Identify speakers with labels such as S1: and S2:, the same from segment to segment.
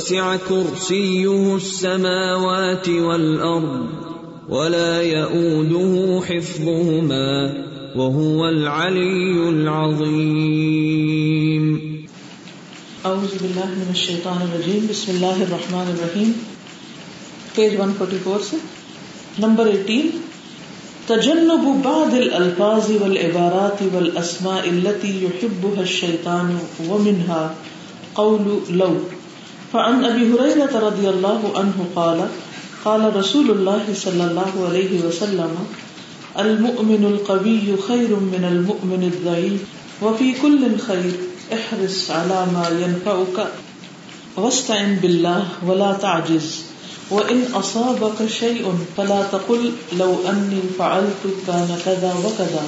S1: وسع كرسيه السماوات والأرض ولا يؤوده حفظهما وهو العلي العظيم.
S2: اعوذ باللہ من الشیطان الرجیم بسم اللہ الرحمن الرحیم پیج 144 سے. نمبر 18 تجنب بعض الالفاظ والعبارات والاسماء التي يحبها الشيطان ومنها قول لو. فعن ابي هريره رضي الله عنه قال قال رسول الله صلى الله عليه وسلم، المؤمن القوي خير من المؤمن الضعيف وفي كل خير احرص على ما ينفعك واستعن بالله ولا تعجز وإن أصابك شيء فلا تقل لو أني فعلت كان كذا وكذا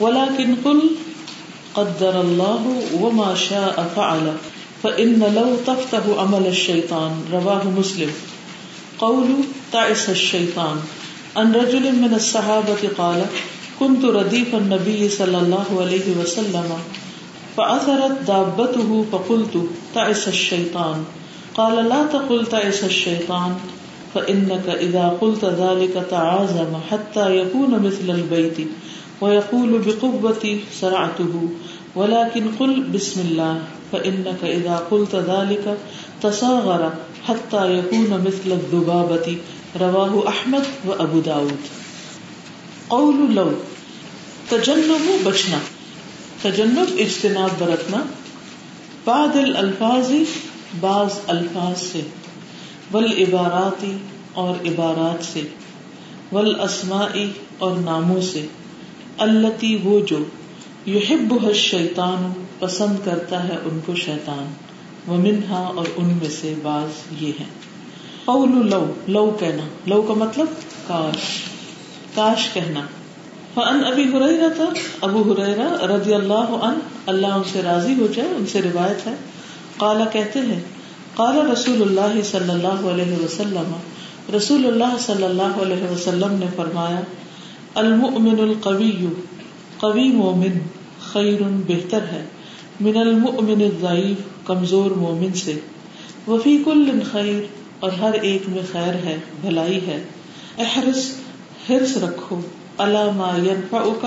S2: ولكن قل قدر الله وما شاء فعل فإن لو تفتح عمل الشيطان رواه مسلم. قول تعس الشيطان. عن رجل من الصحابة قال كنت رديف النبي صلى الله عليه وسلم. فأثرت دابته فقلت تعس الشيطان. قال لا تقل تعس الشيطان. فإنك إذا قلت ذلك تعازم حتى يكون مثل البيت. ويقول بقوة سرعته. ولكن قل بسم الله. فإنك إذا قلت ذلك تصاغر حتى يكون مثل الذبابة. رواه أحمد وأبو داود. قول لو تجنب بچنا. تجنب اجتناب برتنا. بعد الفاظ بعض الفاظ سے. ول عباراتی اور عبارات سے. ول اسماعی اور ناموں سے. التی وہ جو یحب شیطان پسند کرتا ہے ان کو شیطان۔ وہ منہا اور ان میں سے بعض یہ ہیں۔ قول لو لو کہنا۔ لو کا مطلب کاش۔ کاش کہنا۔ فن ابھی ہریرا تھا ابو ہریرا رضی اللہ عنہ اللہ ان سے راضی ہو جائے، ان سے روایت ہے۔ قالا کہتے ہیں، قال رسول اللہ صلی اللہ علیہ وسلم۔ رسول اللہ صلی اللہ علیہ وسلم نے فرمایا، المؤمن القوی قوی مومن خیر بہتر ہے۔ من المؤمن الضعیف، کمزور مومن سے۔ وفی کل خیر، اور ہر ایک میں خیر ہے، بھلائی ہے۔ احرس حرص رکھو۔ علامہ ينفعک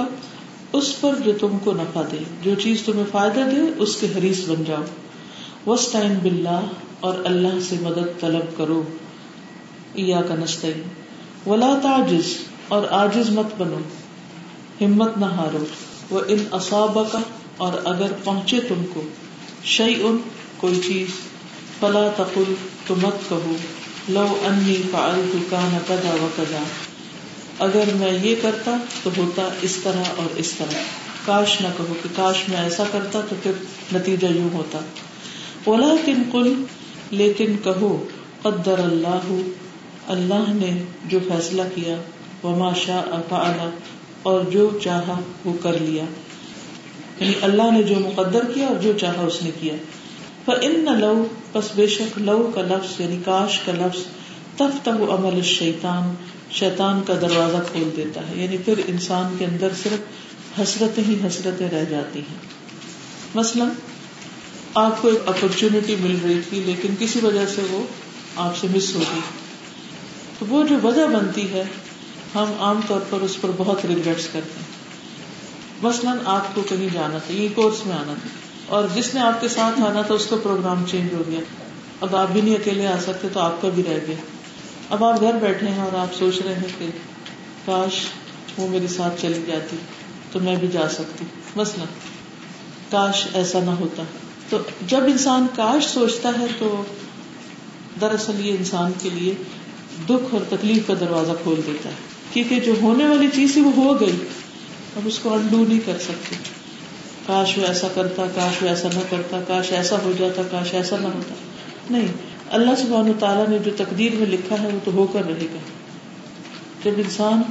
S2: اس پر جو تم کو نفع دے۔ جو چیز تمہیں فائدہ دے، اس کے حریص بن جاؤ۔ وسطین باللہ، اور اللہ سے مدد طلب کرو۔ یا کا نستعین۔ ولا تعجز، اور عاجز مت بنو۔ ہمت نہ ہارو۔ وہ ان اصابہ کا اور اگر پہنچے تم کو شعی ان کوئی چیز، فلا تقل، تو مت کہو، لو انی فعلت کان کذا و کذا۔ اگر میں یہ کرتا تو ہوتا اس طرح اور اس طرح۔ کاش نہ کہو کہ کاش میں ایسا کرتا تو پھر نتیجہ یوں ہوتا۔ اولا کن کل لیکن کہو، قدر اللہ اللہ نے جو فیصلہ کیا، وما شاء فعل، اور جو چاہا وہ کر لیا۔ یعنی اللہ نے جو مقدر کیا اور جو چاہا اس نے کیا۔ فان لو پس بے شک لو کا لفظ یعنی کاش کا لفظ، تفتح عمل الشیطان، شیطان کا دروازہ کھول دیتا ہے۔ یعنی پھر انسان کے اندر صرف حسرتیں ہی حسرتیں رہ جاتی ہیں۔ مثلاً، آپ کو ایک اپرچونٹی مل رہی تھی، لیکن کسی وجہ سے وہ آپ سے مس ہو گئی۔ تو وہ جو وجہ بنتی ہے، ہم عام طور پر اس پر بہت ریگریٹس کرتے ہیں۔ مثلاً آپ کو کہیں جانا تھا، یہ کورس میں آنا تھا۔ اور جس نے آپ کے ساتھ آنا تھا، اس کا پروگرام چینج ہو گیا۔ اب آپ بھی نہیں اکیلے آ سکتے، تو آپ کا بھی رہ گیا۔ اب آپ گھر بیٹھے ہیں اور آپ سوچ رہے ہیں کہ کاش وہ میرے ساتھ چلی جاتی، تو میں بھی جا سکتی۔ مثلا کاش ایسا نہ ہوتا۔ تو جب انسان کاش سوچتا ہے، تو دراصل یہ انسان کے لیے دکھ اور تکلیف کا دروازہ کھول دیتا ہے۔ کیونکہ جو ہونے والی چیز وہ ہو گئی۔ اب اس کو انڈو نہیں کر سکتے۔ کاش وہ ایسا کرتا، کاش وہ ایسا نہ کرتا، کاش ایسا ہو جاتا، کاش ایسا نہ ہوتا۔ نہیں، اللہ سبحانہ تعالیٰ نے جو تقدیر میں لکھا ہے وہ تو ہو کر رہے گا۔ جب انسان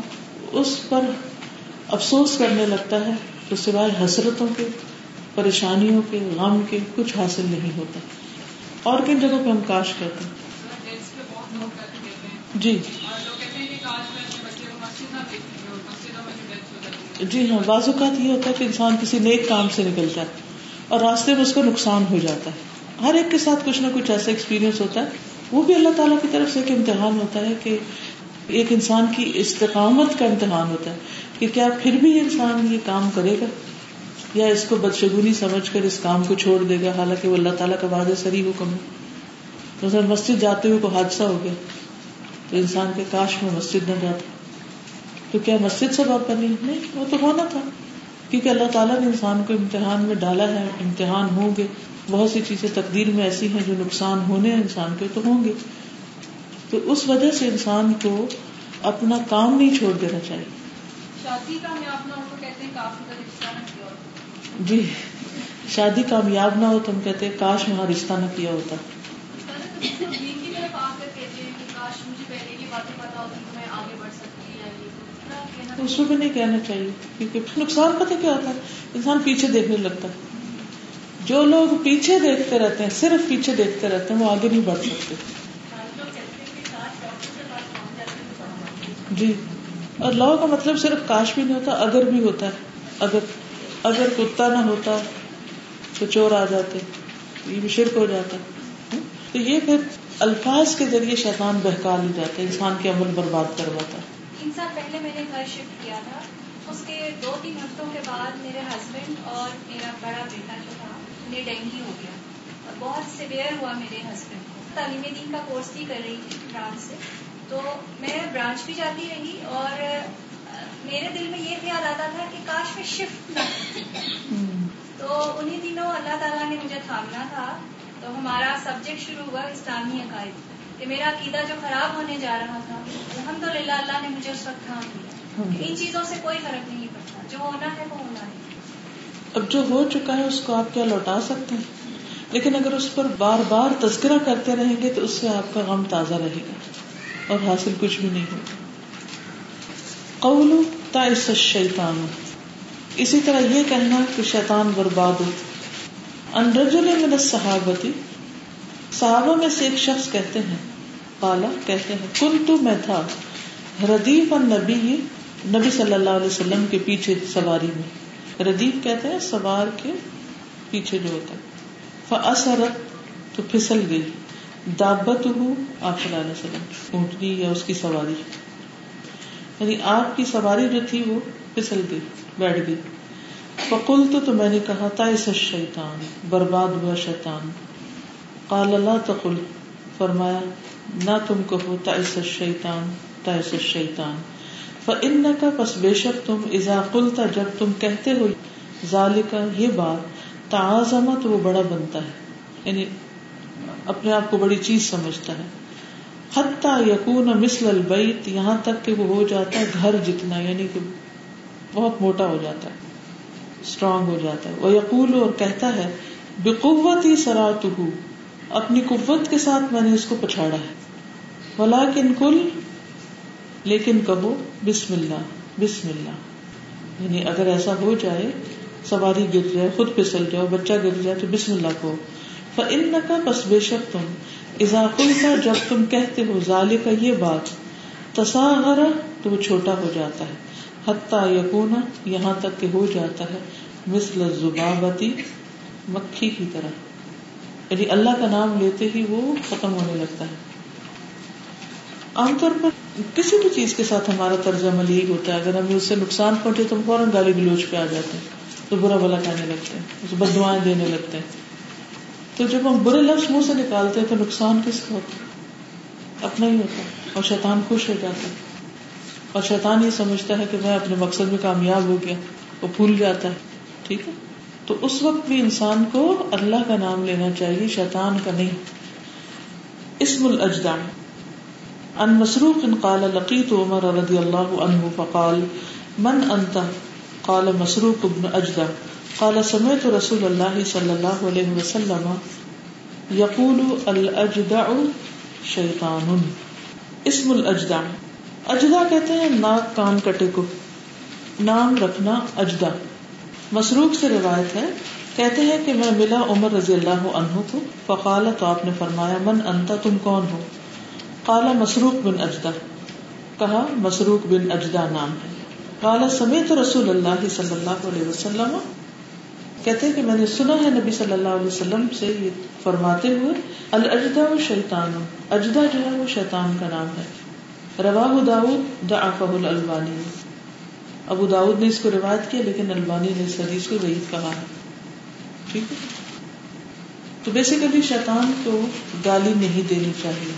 S2: اس پر افسوس کرنے لگتا ہے تو سوائے حسرتوں کے، پریشانیوں کے، غم کے کچھ حاصل نہیں ہوتا۔ اور کن جگہوں پہ ہم کاش کرتے ہیں؟ جی۔ جی ہاں بعض اوقات یہ ہوتا ہے کہ انسان کسی نیک کام سے نکلتا ہے اور راستے میں اس کو نقصان ہو جاتا ہے۔ ہر ایک کے ساتھ کچھ نہ کچھ ایسا ایکسپیرئنس ہوتا ہے۔ وہ بھی اللہ تعالیٰ کی طرف سے ایک امتحان ہوتا ہے کہ ایک انسان کی استقامت کا امتحان ہوتا ہے کہ کیا پھر بھی انسان یہ کام کرے گا؟ یا اس کو بدشگونی سمجھ کر اس کام کو چھوڑ دے گا؟ حالانکہ وہ اللہ تعالیٰ کا وعدہ سری حکم ہے۔ مثلا مسجد جاتے ہوئے کوئی حادثہ ہو گیا تو انسان کے کاش میں مسجد نہ جاتا۔ تو کیا مسجد سے بات کرنی نہیں وہ تو ہونا تھا۔ کیونکہ اللہ تعالیٰ نے انسان کو امتحان میں ڈالا ہے امتحان ہوں گے۔ بہت سی چیزیں تقدیر میں ایسی ہیں جو نقصان ہونے ہیں انسان کے تو ہوں گے۔ تو اس وجہ سے انسان کو اپنا کام نہیں چھوڑ دینا چاہیے۔
S3: شادی کامیاب نہ ہو تو کہتے ہیں کافی کا رشتہ نہ کیا ہوتا۔
S2: جی شادی کامیاب نہ ہو تو ہم کہتے ہیں کاش وہاں رشتہ نہ کیا ہوتا
S3: دین کی طرف آ کر کہتے ہیں کہ کاش مجھے پہلے یہ باتیں پتا ہوتی تو میں آگے بڑھ سکتی یا یہ اتنا کہنا
S2: تو اس کو بھی نہیں کہنا چاہیے، کیونکہ نقصان پتہ کیا ہوتا ہے؟ انسان پیچھے دیکھنے لگتا ہے۔ جو لوگ پیچھے دیکھتے رہتے ہیں، صرف پیچھے دیکھتے رہتے ہیں، وہ آگے نہیں بڑھ سکتے۔ جی۔ اور لا کا مطلب صرف کاش بھی نہیں ہوتا، اگر بھی ہوتا ہے۔ اگر اگر کتا نہ ہوتا، تو چور آ جاتے، یہ بھی شرک ہو جاتا۔ تو یہ پھر الفاظ کے ذریعے شیطان بہکا لی جاتا ہے، انسان کے عمل برباد کرواتا ہے۔
S3: تین سال پہلے میں نے گھر شفٹ کیا تھا۔ اس کے دو تین ہفتوں کے بعد میرے ہسبینڈ اور میرا بڑا بیٹا جو تھا، انہیں ڈینگی ہو گیا۔ اور بہت سیویئر ہوا میرے ہسبینڈ کو۔ تعلیم دین کا کورس بھی کر رہی تھی برانچ سے۔ تو میں برانچ بھی جاتی رہی اور میرے دل میں یہ خیال آتا تھا کہ کاش میں شفٹ نہ تو انہیں دنوں اللہ تعالیٰ نے مجھے تھامنا تھا۔ تو ہمارا سبجیکٹ شروع ہوا اسلامی عقائد۔ کہ میرا عقیدہ جو خراب ہونے جا رہا تھا الحمد للہ اللہ نے مجھے اس وقت تھام دیا۔ ان چیزوں سے کوئی فرق نہیں پڑتا۔ جو ہونا ہے وہ ہونا ہے۔
S2: اب جو ہو چکا ہے اس کو آپ کیا لوٹا سکتے ہیں؟ لیکن اگر اس پر بار بار تذکرہ کرتے رہیں گے تو اس سے آپ کا غم تازہ رہے گا۔ اور حاصل کچھ بھی نہیں ہوگا۔ قول تائس الشیطان۔ اسی طرح یہ کہنا کہ شیطان برباد ہو۔ ان رجل من الصحابتی صحابہ میں سے ایک شخص کہتے ہیں، قالا کہتے ہیں کن تو میں تھا، ردیف النبی، نبی نبی صلی اللہ علیہ وسلم کے پیچھے سواری میں. ردیف کہتے ہیں، سوار کے پیچھے جو ہوتا ہے۔ تو پھسل گئی۔ دابت ہو آپ صلی اللہ علیہ وسلم اونٹنی یا اس کی سواری۔ یعنی آپ کی سواری جو تھی وہ پھسل گئی، بیٹھ گئی۔ فکل تو تو میں نے کہا تھا اس شیطان برباد ہوا شیطان۔ قال اللہ تقل. فرمایا، نہ تم کہو تائس شیطان تائس شیطان فن پس بے شک تم ازا قلتا جب تم کہتے ہو ذالکا یہ بات تعظمت وہ بڑا بنتا ہے. یعنی اپنے آپ کو بڑی چیز سمجھتا ہے. حتیٰ یقون مثل البیت، یہاں تک کہ وہ ہو جاتا ہے گھر جتنا یعنی کہ بہت موٹا ہو جاتا ہے اسٹرانگ ہو جاتا ہے. وہ یقول اور کہتا ہے بے قوت ہی سرات اپنی قوت کے ساتھ میں نے اس کو پچھاڑا ہے۔ ولیکن کل لیکن کہو، بسم اللہ بسم اللہ۔ یعنی اگر ایسا ہو جائے، سواری گر جائے، خود پھسل جاؤ، بچہ گر جائے، تو بسم اللہ کہو۔ فن کا بس بے شک تم اضافل کا جب تم کہتے ہو ظال کا یہ بات تصاغر تو وہ چھوٹا ہو جاتا ہے۔ حتیٰ یقون یہاں تک کہ ہو جاتا ہے۔ مثل زبابتی مکھی کی طرح۔ یعنی اللہ کا نام لیتے ہی وہ ختم ہونے لگتا ہے۔ عام طور پر کسی بھی چیز کے ساتھ ہمارا طرز عمل یہی ہوتا ہے۔ اگر ہمیں اس سے نقصان پہنچے تو ہم فوراً گالی گلوچ پہ آ جاتے ہیں۔ تو برا بلا کہنے لگتے ہیں۔ اسے بدوائیں دینے لگتے ہیں۔ تو جب ہم برے لفظ منہ سے نکالتے ہیں تو نقصان کس کا ہوتا ہے؟ اپنا ہی ہوتا ہے۔ اور شیطان خوش ہو جاتا ہے۔ اور شیطان یہ سمجھتا ہے کہ میں اپنے مقصد میں کامیاب ہو گیا۔ وہ بھول جاتا ہے۔ ٹھیک ہے؟ تو اس وقت بھی انسان کو اللہ کا نام لینا چاہیے، شیطان کا نہیں۔ اسم الجدا ان مسروق قال، لقیت عمر رضی اللہ عنہ فقال، من انت؟ قال، مسروق ابن اجدا قال، سمعت رسول اللہ صلی اللہ علیہ وسلم یقول، الاجدع شیطان۔ اسم الاجدع اجدا کہتے ہیں، ناک کان کٹے کو۔ نام رکھنا اجدا مسروق سے روایت ہے، کہتے ہیں کہ میں ملا عمر رضی اللہ عنہ کو فقال تو آپ نے فرمایا، من انتا تم کون ہو؟ کالا مسروق بن اجدا کہا، مسروق بن اجدا نام ہے۔ کالا سمیت رسول اللہ صلی اللہ علیہ وسلم۔ کہتے ہیں کہ میں نے سنا ہے نبی صلی اللہ علیہ وسلم سے یہ فرماتے ہوئے الجدا و شیطان۔ اجدا جو ہے وہ شیطان کا نام ہے۔ رواہ داود دعفہ الالبانی۔ ابو داود نے اس کو روایت کیا لیکن البانی نے اس حدیث کو ضعیف کہا ہے۔ ٹھیک ہے؟ تو بیسیکلی شیطان کو گالی نہیں دینی چاہیے۔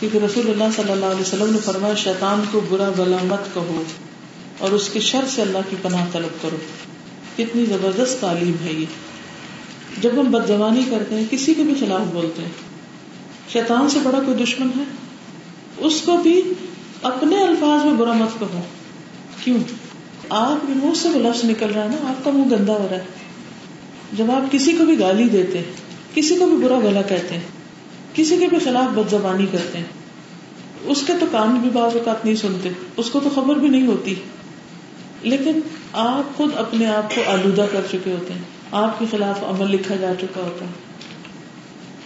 S2: کیونکہ رسول اللہ صلی اللہ علیہ وسلم نے فرمایا، شیطان کو برا بلا مت کہو اور اس کے شر سے اللہ کی پناہ طلب کرو۔ کتنی زبردست تعلیم ہے یہ۔ جب ہم بدزمانی کرتے ہیں، کسی کے بھی خلاف بولتے ہیں۔ شیطان سے بڑا کوئی دشمن ہے؟ اس کو بھی اپنے الفاظ میں برا مت کہو۔ کیوں؟ آپ کے منہ سے وہ لفظ نکل رہا ہے نا، آپ کا منہ گندا ہو رہا ہے۔ جب آپ کسی کو بھی گالی دیتے کسی کو بھی برا گلا کہتے ہیں، کسی کے بھی خلاف بد زبانی کرتے ہیں، اس کے تو کام بھی بعض اوقات نہیں سنتے، اس کو تو خبر بھی نہیں ہوتی۔ لیکن آپ خود اپنے آپ کو آلودہ کر چکے ہوتے ہیں، آپ کے خلاف عمل لکھا جا چکا ہوتا ہے۔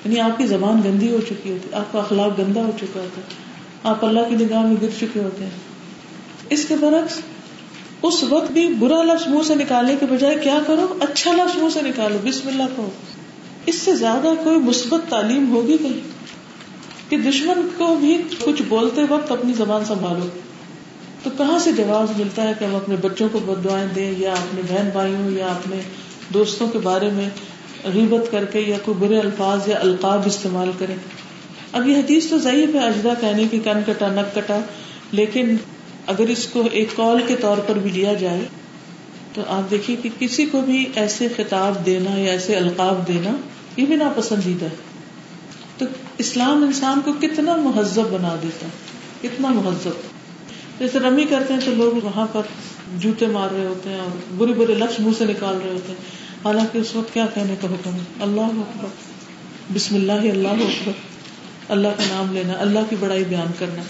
S2: یعنی آپ کی زبان گندی ہو چکی ہوتی ہے آپ کا اخلاق گندا ہو چکا ہوتا ہے آپ اللہ کی نگاہ میں گر چکے ہوتے ہیں۔ اس کے برعکس اس وقت بھی برا لفظ منہ سے نکالنے کے بجائے کیا کرو؟ اچھا لفظ منہ سے نکالو، بسم اللہ کہو۔ اس سے زیادہ کوئی مثبت تعلیم ہوگی نہیں کہ دشمن کو بھی کچھ بولتے وقت اپنی زبان سنبھالو۔ تو کہاں سے جواب ملتا ہے کہ ہم اپنے بچوں کو بد دعائیں دیں، یا اپنے بہن بھائیوں، یا اپنے دوستوں کے بارے میں غیبت کر کے، یا کوئی برے الفاظ یا القاب استعمال کریں؟ اب یہ حدیث تو ضعیف ہے اجدا کہنے کی کن کٹا، نک کٹا، لیکن اگر اس کو ایک کال کے طور پر بھی لیا جائے، تو آپ دیکھیے کہ کسی کو بھی ایسے خطاب دینا یا ایسے القاب دینا یہ بھی ناپسندیدہ ہے۔ تو اسلام انسان کو کتنا مہذب بنا دیتا ہے، کتنا مہذب۔ جیسے رمی کرتے ہیں تو لوگ وہاں پر جوتے مار رہے ہوتے ہیں اور برے برے لفظ منہ سے نکال رہے ہوتے ہیں۔ حالانکہ اس وقت کیا کہنے کا حکم ہے؟ اللہ اکبر۔ بسم اللہ اللہ اکبر۔ اللہ کا نام لینا، اللہ کی بڑائی بیان کرنا۔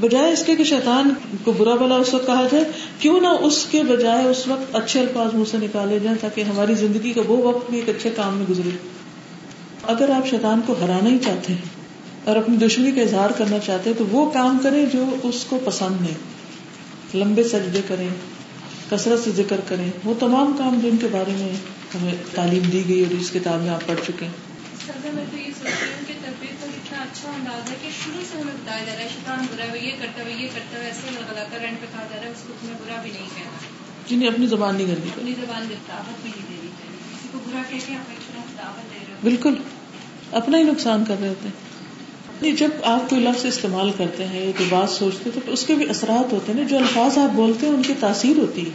S2: بجائے اس کے کہ شیطان کو برا بلا اس وقت کہا جائے، کیوں نہ اس کے بجائے اس وقت اچھے الفاظ منہ سے نکالے جائیں تاکہ ہماری زندگی کا وہ وقت بھی ایک اچھے کام میں گزرے۔ اگر آپ شیطان کو ہرانا ہی چاہتے ہیں اور اپنی دشمنی کا اظہار کرنا چاہتے ہیں، تو وہ کام کریں جو اس کو پسند نہیں۔ لمبے سجدے کریں، کثرت سے ذکر کریں۔ وہ تمام کام جو ان کے بارے میں ہمیں تعلیم دی گئی اور اس کتاب میں آپ پڑھ چکے ہیں۔
S3: اچھا انداز ہے کہ شروع سے ہمیں بتایا جا رہا ہے شیطان برا ہے یہ کرتا ہے یہ کرتا ہے ایسے لگا کر رینٹ پہ کہا جا رہا ہے اس کو تمہیں برا بھی نہیں کہنا۔
S2: جنہیں اپنی زبان نہیں کرنی۔
S3: اپنی زبان میں دعوت بھی نہیں دینی چاہیے۔ کسی کو برا کہہ کے آپ ایک دعوت دے رہے ہو۔
S2: بالکل۔ اپنا ہی نقصان کر رہے ہوتے ہیں۔ نہیں جب آپ کوئی لفظ استعمال کرتے ہیں یا کوئی بات سوچتے ہیں تو اس کے بھی اثرات ہوتے ہیں جو الفاظ آپ بولتے ہیں ان کی تاثیر ہوتی ہے۔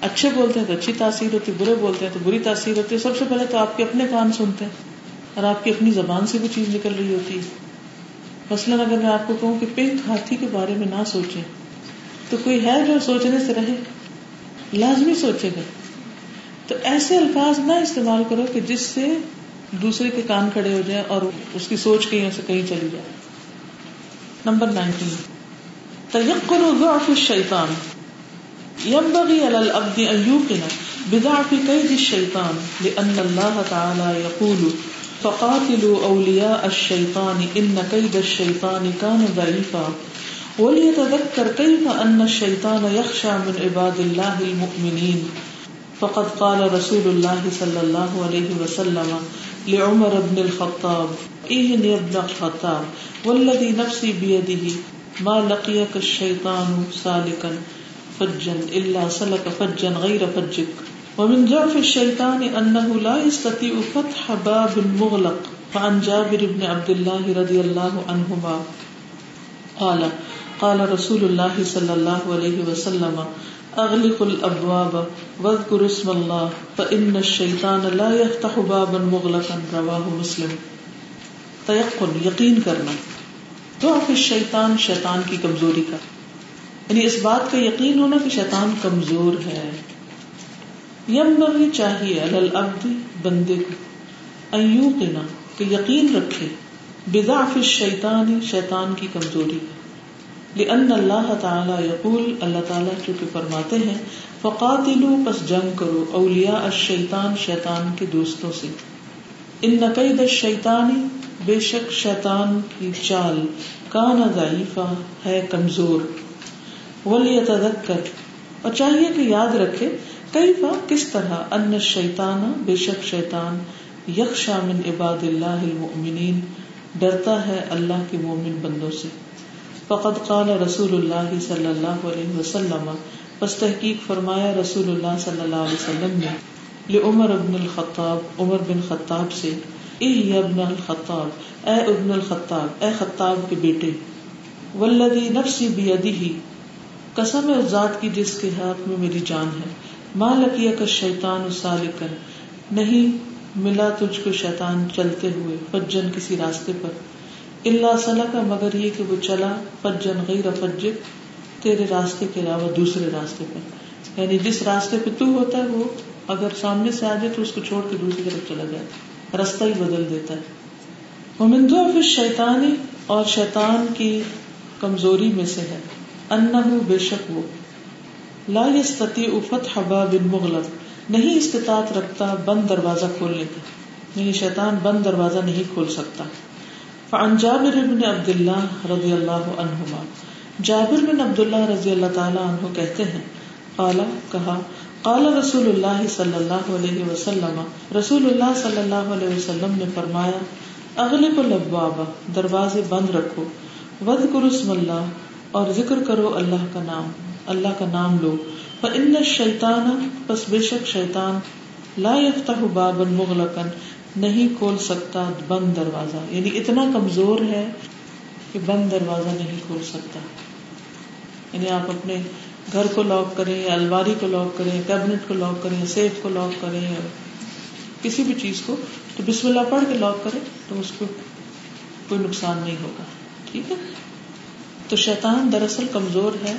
S2: اچھے بولتے ہیں تو اچھی تاثیر ہوتی ہے برے بولتے ہیں تو بری تاثیر ہوتی ہے۔ سب سے پہلے تو آپ کے اپنے کان سنتے ہیں۔ اور آپ کی اپنی زبان سے بھی چیز نکل رہی ہوتی۔ ہے مثلاً اگر میں آپ کو کہوں کہ پنک ہاتھی کے بارے میں نہ سوچے تو کوئی ہے جو سوچنے سے رہے؟ لازمی سوچے گا۔ تو ایسے الفاظ نہ استعمال کرو کہ جس سے دوسرے کے کان کھڑے ہو جائیں اور اس کی سوچ کہیں سے کہیں چلی جائے۔ Number nineteen. تجکر ضعف الشیطان۔ ينبغي على العبد ان يوقن بضعف كيد الشيطان لان الله تعالى يقول فقاتلوا اولياء الشيطان ان كيد الشيطان كان ضعيفا وليتذكر كيف ان الشيطان يخشى من عباد الله المؤمنين فقد قال رسول الله صلى الله عليه وسلم لعمر بن الخطاب اهن يا ابن الخطاب والذي نفسي بيده ما لقيك الشيطان سالكا فجا الا سلك فجا غير فجك ومن ضعف الشيطان انه لا يستطيع فتح باب مغلق، فعن جابر بن عبد الله رضي الله عنهما قال قال رسول اللہ صلی اللہ علیہ وسلم، اغلق الابواب واذكر اسم الله فان الشيطان لا يفتح بابا مغلقا رواه مسلم۔ تيقن یقین کرنا۔ ضعف الشیطان شیطان کی کمزوری کا۔ یعنی اس بات کا یقین ہونا کہ شیطان کمزور ہے۔ یم چاہیے العبد بندے کو ایو کہ یقین رکھے بضعف الشیطان، شیطان کی کمزوری۔ لأن اللہ تعالی یقول، اللہ تعالیٰ چونکہ فرماتے ہیں فقاتلو پس جنگ کرو اولیاء الشیطان، شیطان کے دوستوں سے۔ ان نقید الشیطانی بے شک شیطان کی چال کان ضعیفہ ہے کمزور۔ ولیتذکر۔ اور چاہیے کہ یاد رکھے کئی فا کس طرح ان شیطان بے شک شیطان یخشا من عباد اللہ المؤمنین، ڈرتا ہے اللہ کے مومن بندوں سے۔ فقد قال رسول اللہ صلی اللہ علیہ وسلم، پس تحقیق فرمایا رسول اللہ صلی اللہ علیہ وسلم نے، لعمر ابن الخطاب، عمر بن خطاب سے اے ابن الخطاب، اے ابن الخطاب، اے خطاب کے بیٹے، والذی نفسی بیدیہ قسم اس ذات کی جس کے ہاتھ میں میری جان ہے۔ ماں لکیہ کا شیطان سالکن، نہیں ملا تجھ کو شیطان چلتے ہوئے فجن کسی راستے پر۔ اللہ صلاح کا مگر یہ کہ وہ چلا، فجن غیر فجر، تیرے راستے کے علاوہ دوسرے راستے پر۔ یعنی جس راستے پہ تو ہوتا ہے، وہ اگر سامنے سے آ جائے تو اس کو چھوڑ کے دوسری طرف چلا جائے رستہ ہی بدل دیتا ہے۔ ممندو پھر شیطانی اور شیطان کی کمزوری میں سے ہے۔ ان بے شک وہ۔ لا یستطیع فتح باب مغلق نہیں استطاعت رکھتا بند دروازہ کھولنے کا یعنی شیطان بند دروازہ نہیں کھول سکتا۔ فعن جابر بن عبد اللہ رضی اللہ عنہما، جابر بن عبد اللہ رضی اللہ تعالی عنہ کہتے ہیں، قالا، کہا، قال رسول اللہ صلی اللہ علیہ وسلم رسول اللہ صلی اللہ علیہ وسلم نے فرمایا، اغلق الابواب، دروازے بند رکھو، وذکر اسم اللہ، اور ذکر کرو اللہ کا نام۔ اللہ کا نام لو۔ فان الشیطان پس بے شک شیطان، لا يفتح بابا مغلقا، نہیں کھول سکتا بند دروازہ۔ یعنی اتنا کمزور ہے کہ بند دروازہ نہیں کھول سکتا۔ یعنی آپ اپنے گھر کو لاک کریں، یا الماری کو لاک کریں کیبنٹ کو لاک کریں سیف کو لاک کریں، یا کسی بھی چیز کو، تو بسم اللہ پڑھ کے لاک کریں تو اس کو کوئی نقصان نہیں ہوگا۔ ٹھیک ہے؟ تو شیطان دراصل کمزور ہے۔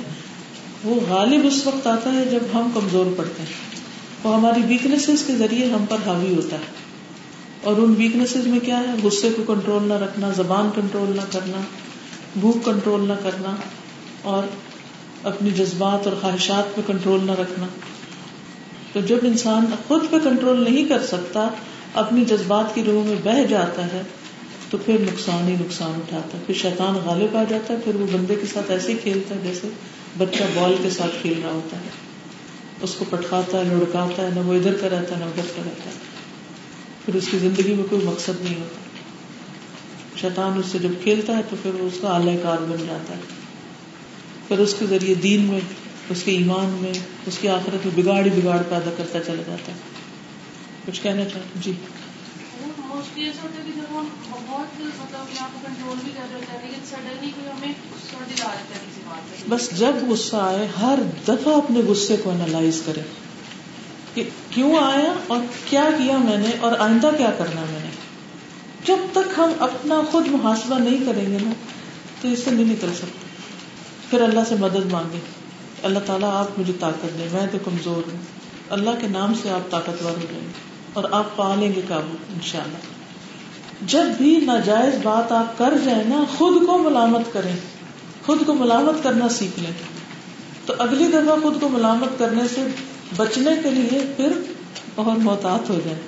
S2: وہ غالب اس وقت آتا ہے جب ہم کمزور پڑتے ہیں۔ وہ ہماری ویکنیس کے ذریعے ہم پر حاوی ہوتا ہے۔ اور ان ویکنیس میں کیا ہے؟ غصے کو کنٹرول نہ رکھنا، زبان کنٹرول نہ کرنا، بھوک کنٹرول نہ کرنا، اور اپنی جذبات اور خواہشات پہ کنٹرول نہ رکھنا۔ تو جب انسان خود پہ کنٹرول نہیں کر سکتا، اپنی جذبات کی روح میں بہ جاتا ہے، تو پھر نقصان ہی نقصان اٹھاتا ہے۔ پھر شیطان غالب آ جاتا ہے، پھر وہ بندے کے ساتھ ایسے ہی کھیلتا ہے جیسے بچہ بال کے ساتھ کھیل رہا ہوتا ہے۔ اس کو پٹکاتا ہے، لڑکاتا ہے، نہ وہ ادھر کا رہتا ہے، نہ ادھر کا رہتا ہے۔ پھر اس کی زندگی میں کوئی مقصد نہیں ہوتا۔ شیطان اس سے جب کھیلتا ہے تو پھر وہ اس کا اعلی کار بن جاتا ہے۔ پھر اس کے ذریعے دین میں، اس کے ایمان میں، اس کی آخرت میں بگاڑ ہی بگاڑ پیدا کرتا چلا جاتا ہے۔ کچھ کہنا چاہتے جی۔ بس جب غصہ آئے، ہر دفعہ اپنے غصے کو انالائز کرے کہ کیوں آیا اور کیا کیا میں نے اور آئندہ کیا کرنا میں نے۔ جب تک ہم اپنا خود محاسبہ نہیں کریں گے نا، تو اس سے نہیں نکل سکتے۔ پھر اللہ سے مدد مانگے اللہ تعالیٰ آپ مجھے طاقت دیں میں تو کمزور ہوں۔ اللہ کے نام سے آپ طاقتور ہو جائیں۔ گے اور آپ پا لیں گے قابو ان شاء اللہ جب بھی ناجائز بات آپ کر جائیں نا، خود کو ملامت کریں۔ خود کو ملامت کرنا سیکھ لیں۔ تو اگلی دفعہ خود کو ملامت کرنے سے بچنے کے لیے پھر اور محتاط ہو جائے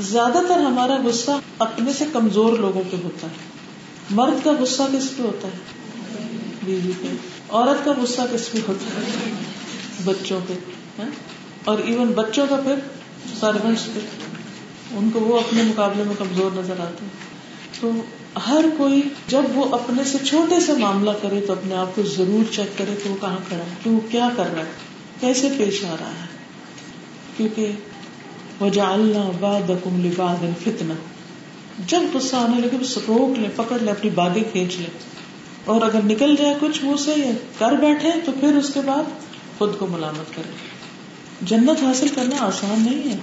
S2: زیادہ تر ہمارا غصہ اپنے سے کمزور لوگوں پہ ہوتا ہے۔ مرد کا غصہ کس پہ ہوتا ہے؟ بیوی پہ۔ عورت کا غصہ کس پہ ہوتا ہے؟ بچوں پہ ہاں؟ اور ایون بچوں کا پھر سروینٹس پہ ان کو وہ اپنے مقابلے میں کمزور نظر آتے ہیں۔ تو ہر کوئی جب وہ اپنے سے چھوٹے سے معاملہ کرے تو اپنے آپ کو ضرور چیک کرے کہ وہ کہاں کھڑا ہے، کہ وہ کیا کر رہا ہے، کیسے پیش آ رہا ہے۔ کیونکہ وجہ اللہ باد فتنا جب غصہ آنے لگے بس روک لیں پکڑ لیں اپنی باغیں کھینچ لیں اور اگر نکل جائے کچھ منہ سے یا کر بیٹھے تو پھر اس کے بعد خود کو ملامت کرے۔ جنت حاصل کرنا آسان نہیں ہے۔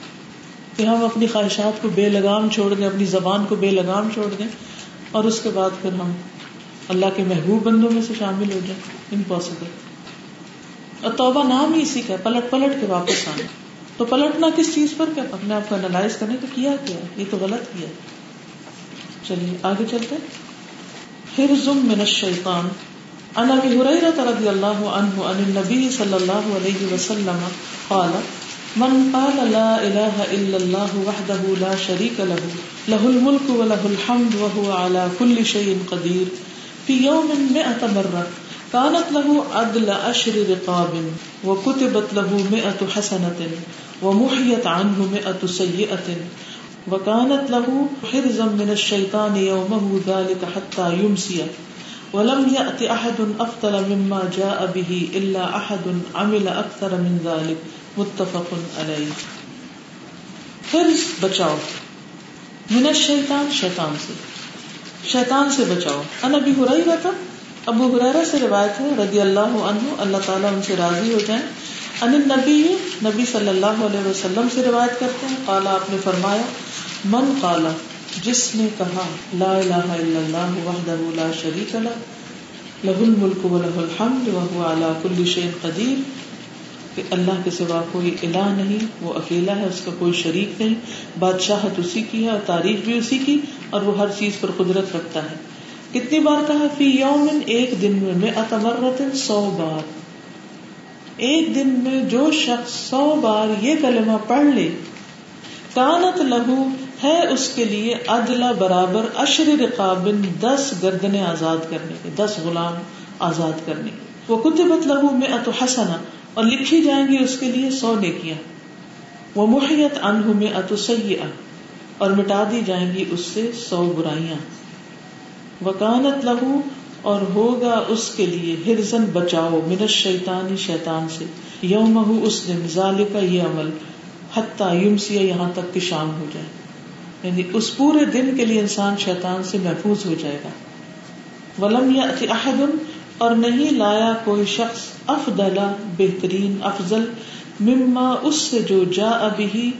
S2: کہ ہم اپنی خواہشات کو بے لگام چھوڑ دیں، اپنی زبان کو بے لگام چھوڑ دیں اور اس کے بعد پھر ہم اللہ کے محبوب بندوں میں سے شامل ہو جائیں۔ امپاسبل اور توبہ نام ہی اسی کا پلٹ پلٹ کے واپس آنا۔ تو پلٹنا کس چیز پر کیا؟ اپنے آپ کو انالائز کرنے تو کیا کیا، یہ تو غلط کیا۔ چلیے، آگے چلتے حرزم من الشیطان۔ عن ابي هريره رضي الله عنه عن النبي صلى الله عليه وسلم قال، من قال لا اله الا الله وحده لا شريك له له الملك وله الحمد وهو على كل شيء قدير. في يوم مئة مرة كانت له عدل عشر رقاب وكتبت له مئة حسنة ومحيت عنه مئة سيئة وكانت له حرزا من الشيطان يومه ذلك حتى يمسي. ولم يأت أحد أفضل مما جاء به إلا أحد عمل أكثر من ذلك. متفق عليه حرز بچاؤ۔ من الشیطان، شیطان سے۔ شیطان سے بچاؤ۔ ان ابی ہریرہ تھا۔ ابو ہریرہ سے روایت ہے، رضی اللہ عنہ، اللہ تعالیٰ ان سے راضی ہو جائیں۔ ان نبی نبی صلی اللہ علیہ وسلم سے روایت کرتے ہیں۔ قالا آپ نے فرمایا، من قالا جس نے کہا، لا الہ الا اللہ وحدہ لا شریک لہ لہ الملک و لہ الحمد وهو على كل شيء قدیر۔ کہ اللہ کے سوا کوئی الہ نہیں، وہ اکیلا ہے، اس کا کوئی شریک نہیں۔ بادشاہت اسی کی ہے اور تعریف بھی اسی کی، اور وہ ہر چیز پر قدرت رکھتا ہے۔ کتنی بار کہا، فی یوم ایک دن میں میں اتمرت سو بار۔ ایک دن میں جو شخص سو بار یہ کلمہ پڑھ لے، کانت لہو، ہے اس کے لیے ادلا برابر اشر رقابن، دس گردنے آزاد کرنے کے، دس غلام آزاد کرنے وہ کتبت لہو میں اتو حسنا اور لکھی جائیں گی اس کے لیے سو نیکیاں۔ وہ محیت انہ میں اتو اور مٹا دی جائیں گی اس سے سو برائیاں۔ وکانت لہو اور ہوگا اس کے لیے ہرزن بچاؤ من شیطانی شیطان سے۔ یوم اس دن ظال کا یہ عمل، حتیٰ یمسی یہاں تک کہ شام ہو جائے۔ یعنی اس پورے دن کے لیے انسان شیطان سے محفوظ ہو جائے گا۔ ولم یا احد اور نہیں لایا کوئی شخص افضل، بہترین، افضل، مما اس سے جو جا ابھی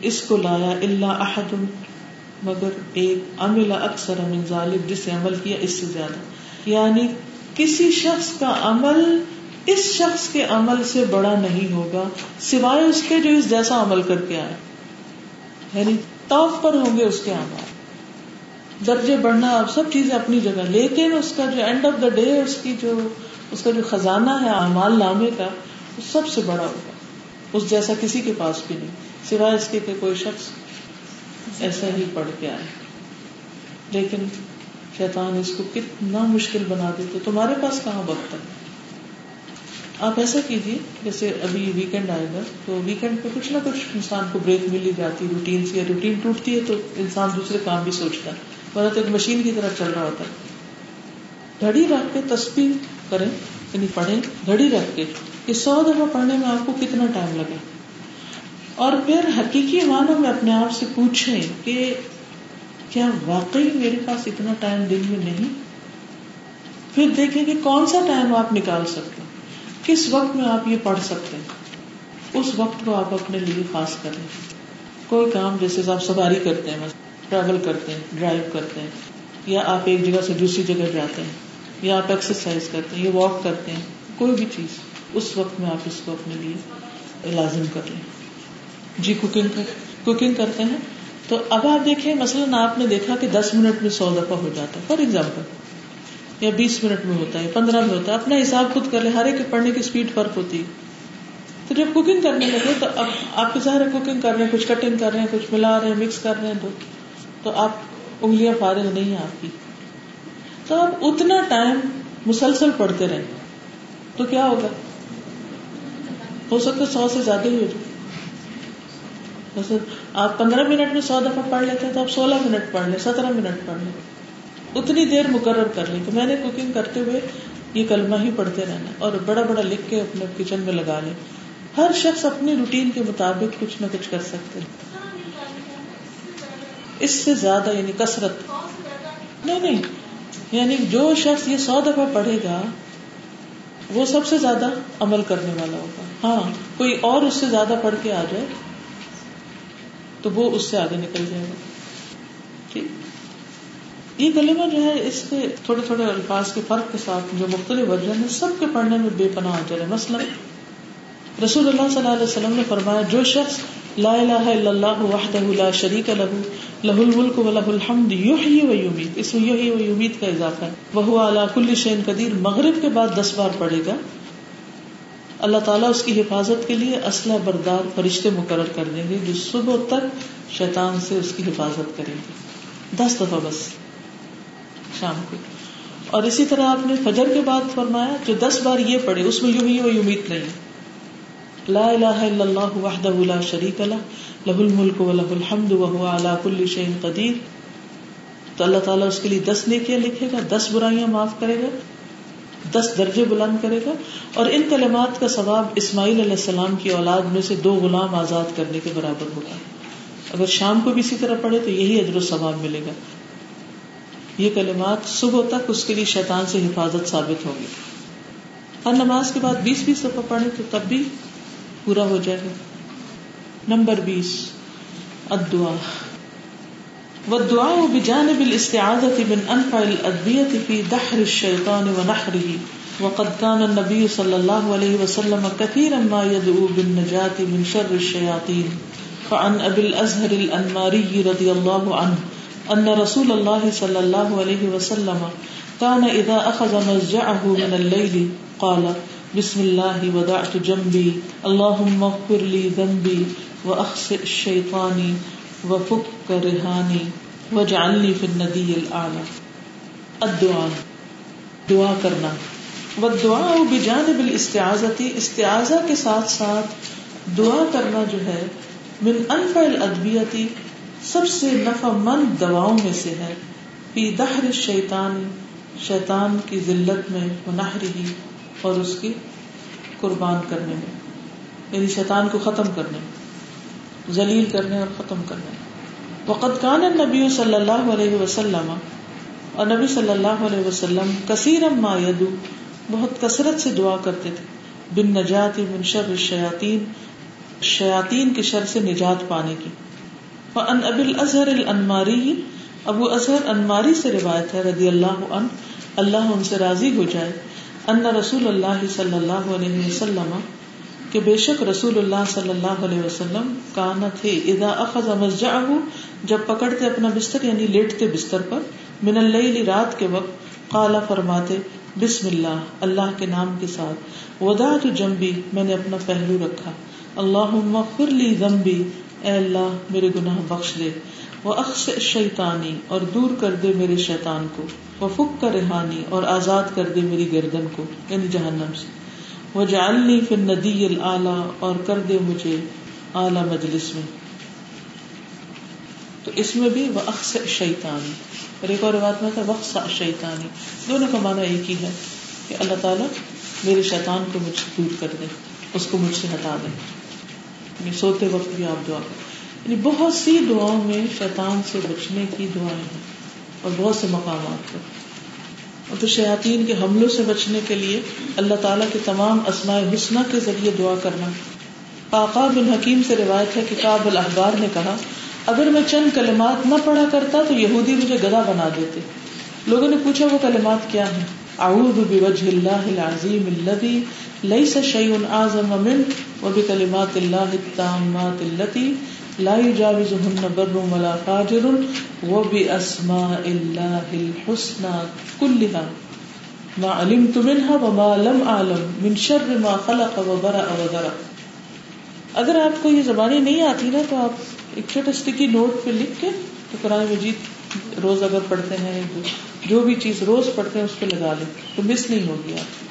S2: اس کو لایا اللہ احد، مگر ایک عمل اکثر من ظالب جس نے عمل کیا اس سے زیادہ۔ یعنی کسی شخص کا عمل اس شخص کے عمل سے بڑا نہیں ہوگا، سوائے اس کے جو اس جیسا عمل کر کے آئے۔ یعنی ٹاپ پر ہوں گے اس کے عمل۔ درجے بڑھنا اب سب چیزیں اپنی جگہ۔ لیکن اس کا جو اینڈ آف دا ڈے اس کی جو، اس کا جو خزانہ ہے، اعمال نامے کا، وہ سب سے بڑا ہوگا۔ اس جیسا کسی کے پاس بھی نہیں، سوائے اس کے کہ کوئی شخص ایسا ہی پڑھ کے آئے۔ لیکن شیطان اس کو کتنا مشکل بنا دے تو تمہارے پاس کہاں وقت ہے؟ آپ ایسا کیجیے جیسے ابھی ویکینڈ آئے گا، تو ویکینڈ پہ کچھ نہ کچھ انسان کو بریک مل ہی جاتی روٹین سے روٹین ٹوٹتی ہے، تو انسان دوسرے کام بھی سوچتا ہے۔ ورنہ تو ایک مشین کی طرح چل رہا ہوتا ہے۔ گھڑی رکھ کے تصویر کریں یعنی پڑھیں گھڑی رکھ کے کہ سو دفعہ پڑھنے میں آپ کو کتنا ٹائم لگے۔ اور پھر حقیقی معنوں میں اپنے آپ سے پوچھیں کہ کیا واقعی میرے پاس اتنا ٹائم دن میں نہیں؟ پھر دیکھیں کہ کون سا ٹائم آپ نکال سکتے ہیں۔ کس وقت میں آپ یہ پڑھ سکتے ہیں؟ اس وقت کو آپ اپنے لیے خاص کریں۔ کوئی کام جیسے آپ سواری کرتے ہیں ٹریول کرتے ہیں ڈرائیو کرتے ہیں. یا آپ ایک جگہ سے دوسری جگہ جاتے ہیں. یا آپ ایکسرسائز کرتے ہیں، یا واک کرتے ہیں. کوئی بھی چیز. اس وقت میں آپ اس کو اپنے لیے لازم کر لیں. جی کوکنگ کوکنگ کرتے ہیں. تو اب آپ دیکھیں، مثلاً آپ نے دیکھا کہ دس منٹ میں سو دفعہ ہو جاتا ہے، فار ایگزامپل یا بیس منٹ میں ہوتا ہے، پندرہ میں ہوتا ہے. اپنا حساب خود کر لے ہر ایک پڑھنے کی اسپیڈ فرق ہوتی ہے. تو جب کوکنگ کرنے لگے، تو اب آپ کے ظاہر کوکنگ کر رہے ہیں، کچھ کٹنگ کر رہے ہیں، کچھ ملا رہے ہیں مکس کر رہے ہیں تو تو آپ انگلیاں فارغ نہیں ہیں آپ کی۔ تو آپ اتنا ٹائم مسلسل پڑھتے رہیں۔ تو کیا ہوگا؟ ہو سکتا سو سے زیادہ ہی ہو جائے۔ آپ پندرہ منٹ میں سو دفعہ پڑھ لیتے تو آپ سولہ منٹ پڑھ لیں، سترہ منٹ پڑھ لیں۔ اتنی دیر مقرر کر لیں کہ میں نے کوکنگ کرتے ہوئے یہ کلمہ ہی پڑھتے رہنا اور بڑا بڑا لکھ کے اپنے کچن میں لگا لیں۔ ہر شخص اپنی روٹین کے مطابق کچھ نہ کچھ کر سکتے اس سے زیادہ یعنی کثرت۔ نہیں نہیں یعنی جو شخص یہ سو دفعہ پڑھے گا، وہ سب سے زیادہ عمل کرنے والا ہوگا۔ ہاں کوئی اور اس سے زیادہ پڑھ کے آ جائے، تو وہ اس سے آگے نکل جائے گا۔ ٹھیک۔ یہ کلمہ جو ہے، اس کے تھوڑے تھوڑے الفاظ کے فرق کے ساتھ جو مختلف ورژن ہے سب کے پڑھنے میں بے پناہ آ جائے مثلا رسول اللہ صلی اللہ علیہ وسلم نے فرمایا، جو شخص لا الہ الا اللہ وحدہ لا شریک له له الملک و الحمد، یحیی و یمیت۔ اس میں یحیی و یمیت کا اضافہ ہے۔ وہ علی کل شیء قدیر، مغرب کے بعد دس بار پڑھے گا۔ اللہ تعالیٰ اس کی حفاظت کے لیے اسلحہ بردار فرشتے مقرر کر دیں گے، جو صبح تک شیطان سے اس کی حفاظت کریں گے۔ دس دفعہ بس، شام کو۔ اور اسی طرح آپ نے فجر کے بعد فرمایا، جو دس بار یہ پڑھے، اس میں یوں ہی وہ امید نہیں لا الہ الا اللہ وحدہ لا شریک له له الملک و له الحمد وهو على كل شيء قدیر تو اللہ تعالیٰ اس کے لیے دس نیکیاں لکھے گا، دس برائیاں معاف کرے گا، دس درجے بلند کرے گا، اور ان کلمات کا ثواب اسماعیل علیہ السلام کی اولاد میں سے دو غلام آزاد کرنے کے برابر ہوگا۔ اگر شام کو بھی اسی طرح پڑھے تو یہی اجر و ثواب ملے گا۔ یہ کلمات صبح تک اس کے لیے شیطان سے حفاظت ثابت ہوگی ہر نماز کے بعد بیس بیس دفعہ پڑھے تو تب بھی پورا ہو جائے گا۔ نمبر بیس ادعا والدعاء بجانب الاستعاذة من أنفع الأدوية في دحر الشيطان ونحره۔ وقد كان النبي صلى الله عليه وسلم كثيرا ما يدعو بالنجاة من شر الشياطين۔ فعن ابی الازہر الانماری رضی اللہ عنہ ان رسول اللہ صلی اللہ علیہ وسلم كان اذا اخذ مزجعه من الليل قال بسم الله وضعت جنبي اللهم اغفر لي ذنبي واخسئ الشيطان وفك رهاني واجعلني في الندي الاعلى الدعاء، دعا کرنا۔ والدعاء بجانب الاستعاذة استعاذہ کے ساتھ ساتھ دعا کرنا جو ہے، من انفع الادویتی سب سے نفع مند دواؤں میں سے ہے۔ پی دہر شیطان شیطان کی ذلت میں منہری اور اس کی قربان کرنے میں یعنی شیطان کو ختم کرنے میں ذلیل کرنے اور ختم کرنے۔ میں وقت کان نبی صلی اللہ علیہ وسلم، اور نبی صلی اللہ علیہ وسلم کثیر ما یدو بہت کثرت سے دعا کرتے تھے۔ بن نجات من شر الشیاطین، شیاطین کے شر سے نجات پانے کی۔ ان ابی الازہر الانماری ابو اظہر انماری سے روایت ہے، رضی اللہ عنہ، اللہ ان سے راضی ہو جائے۔ ان رسول اللہ صلی اللہ علیہ وسلم کہ بے شک رسول اللہ صلی اللہ علیہ وسلم کانا تھے اذا اخذ مزجعہ، جب پکڑتے اپنا بستر یعنی لیٹتے بستر پر، من اللیل، رات کے وقت قالا فرماتے، بسم اللہ اللہ کے نام کے ساتھ وضعت جنبی، میں نے اپنا پہلو رکھا۔ اللہ مغفر لی ذنبی، اے اللہ، میرے گناہ بخش دے۔ وہ اخس شیطانی، اور دور کر دے میرے شیطان کو۔ وہ فک کا ریحانی اور آزاد کر دے میری گردن کو یعنی جہنم سے۔ وہ جالنی پھر ندی العلیٰ اور کر دے مجھے اعلی مجلس میں۔ تو اس میں بھی وہ اخس شیطانی اور ایک اور بات میں تھا وقت شیطانی دونوں کا معنی ایک ہی ہے کہ اللہ تعالیٰ میرے شیطان کو مجھ سے دور کر دے، اس کو مجھ سے ہٹا دے۔ یعنی سوتے وقت بھی آپ دعا کریں۔ یعنی بہت سی دعاؤں میں شیطان سے بچنے کی دعائیں ہیں۔ اور بہت سے مقامات پر۔ اور تو شیاطین کے حملوں سے بچنے کے لیے اللہ تعالیٰ کے تمام اسماء حسنہ کے ذریعے دعا کرنا۔ آقا بن حکیم سے روایت ہے کہ کاب الاحبار نے کہا، اگر میں چند کلمات نہ پڑھا کرتا تو یہودی مجھے گدا بنا دیتے۔ لوگوں نے پوچھا، وہ کلمات کیا ہیں؟ اعوذ بوجہ اللہ العظیم الذی لیس شیء اعظم من وبکلمات اللہ التامات التي لا يجاوزهن بر ولا فاجر وباسماء الله الحسنى كلها ما علمت منها وما لم اعلم من شر ما خلق وبرأ وذرأ۔ اگر آپ کو یہ زبانیں نہیں آتی نا تو آپ ایک چھوٹا اسٹکی نوٹ پہ لکھ کے تو قرآن مجید روز اگر پڑھتے ہیں، جو بھی چیز روز پڑھتے ہیں، اس پہ لگا لیں۔ تو مس نہیں ہوگی آپ۔